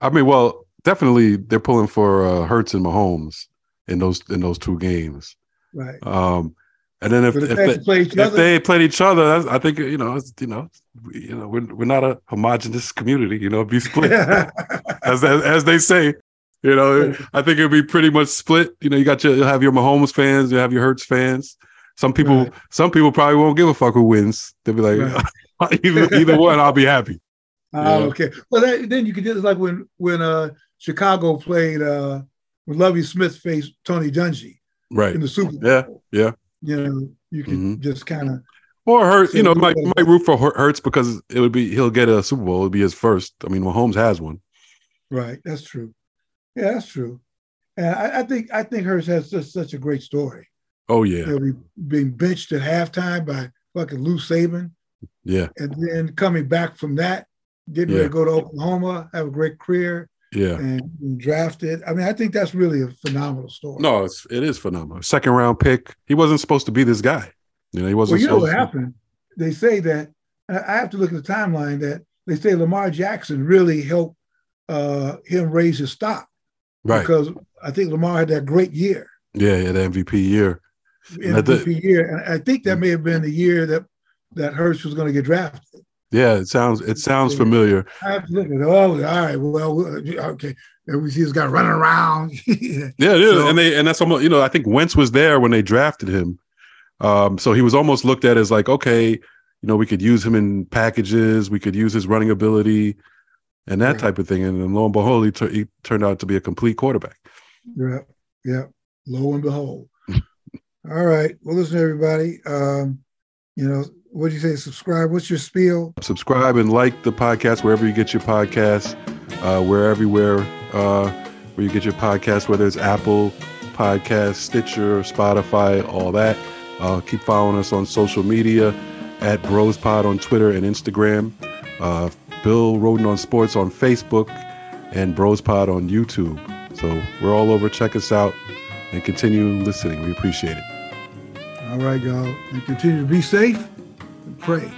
I mean, well, definitely they're pulling for uh, Hurts and Mahomes in those in those two games. Right. Um, and then if if, if, they, if they played each other, I think you know, you know, you know, we're, we're not a homogenous community. You know, be split as, as, as they say. You know, I think it'd be pretty much split. You know, you got your you'll have your Mahomes fans, you have your Hurts fans. Some people, right. some people probably won't give a fuck who wins. They'll be like, right. either either one, I'll be happy. Oh, okay. Well, that, then you could just like when when uh Chicago played uh when Lovie Smith faced Tony Dungy, right in the Super Bowl. Yeah, yeah. You know, you can mm-hmm. just kind of or hurt. You know, might might root for Hurts because it would be he'll get a Super Bowl. It would be his first. I mean, Mahomes has one. Right. That's true. Yeah, that's true. And I, I think I think Hurts has just such a great story. Oh yeah. He'll be being benched at halftime by fucking Lou Saban. Yeah. And then coming back from that, getting yeah. ready to go to Oklahoma, have a great career. Yeah. And drafted. I mean, I think that's really a phenomenal story. No, it's it is phenomenal. Second round pick. He wasn't supposed to be this guy. You know, he wasn't. Well, you know what to... happened? They say that I have to look at the timeline that they say Lamar Jackson really helped uh, him raise his stock. Right. Because I think Lamar had that great year. Yeah, yeah, the MVP year. MVP the, year. And I think that may have been the year that that Hurts was going to get drafted. Yeah, it sounds it sounds familiar. Absolutely. Oh, all right. Well, okay. And we see this guy running around. yeah, yeah. So, and they and that's almost you know I think Wentz was there when they drafted him, um, so he was almost looked at as like okay, you know, we could use him in packages, we could use his running ability, and that type of thing. And then lo and behold, he, t- he turned out to be a complete quarterback. Yeah, yeah. Lo and behold. All right. Well, listen, everybody. Um, you know, what do you say? Subscribe. What's your spiel? Subscribe and like the podcast wherever you get your podcasts. Uh, we're everywhere uh, where you get your podcast, whether it's Apple Podcast, Stitcher, Spotify, all that. Uh, keep following us on social media at BrosPod on Twitter and Instagram. Uh, Bill Rhoden on Sports on Facebook and BrosPod on YouTube. So we're all over. Check us out and continue listening. We appreciate it. All right, y'all. And continue to be safe pray.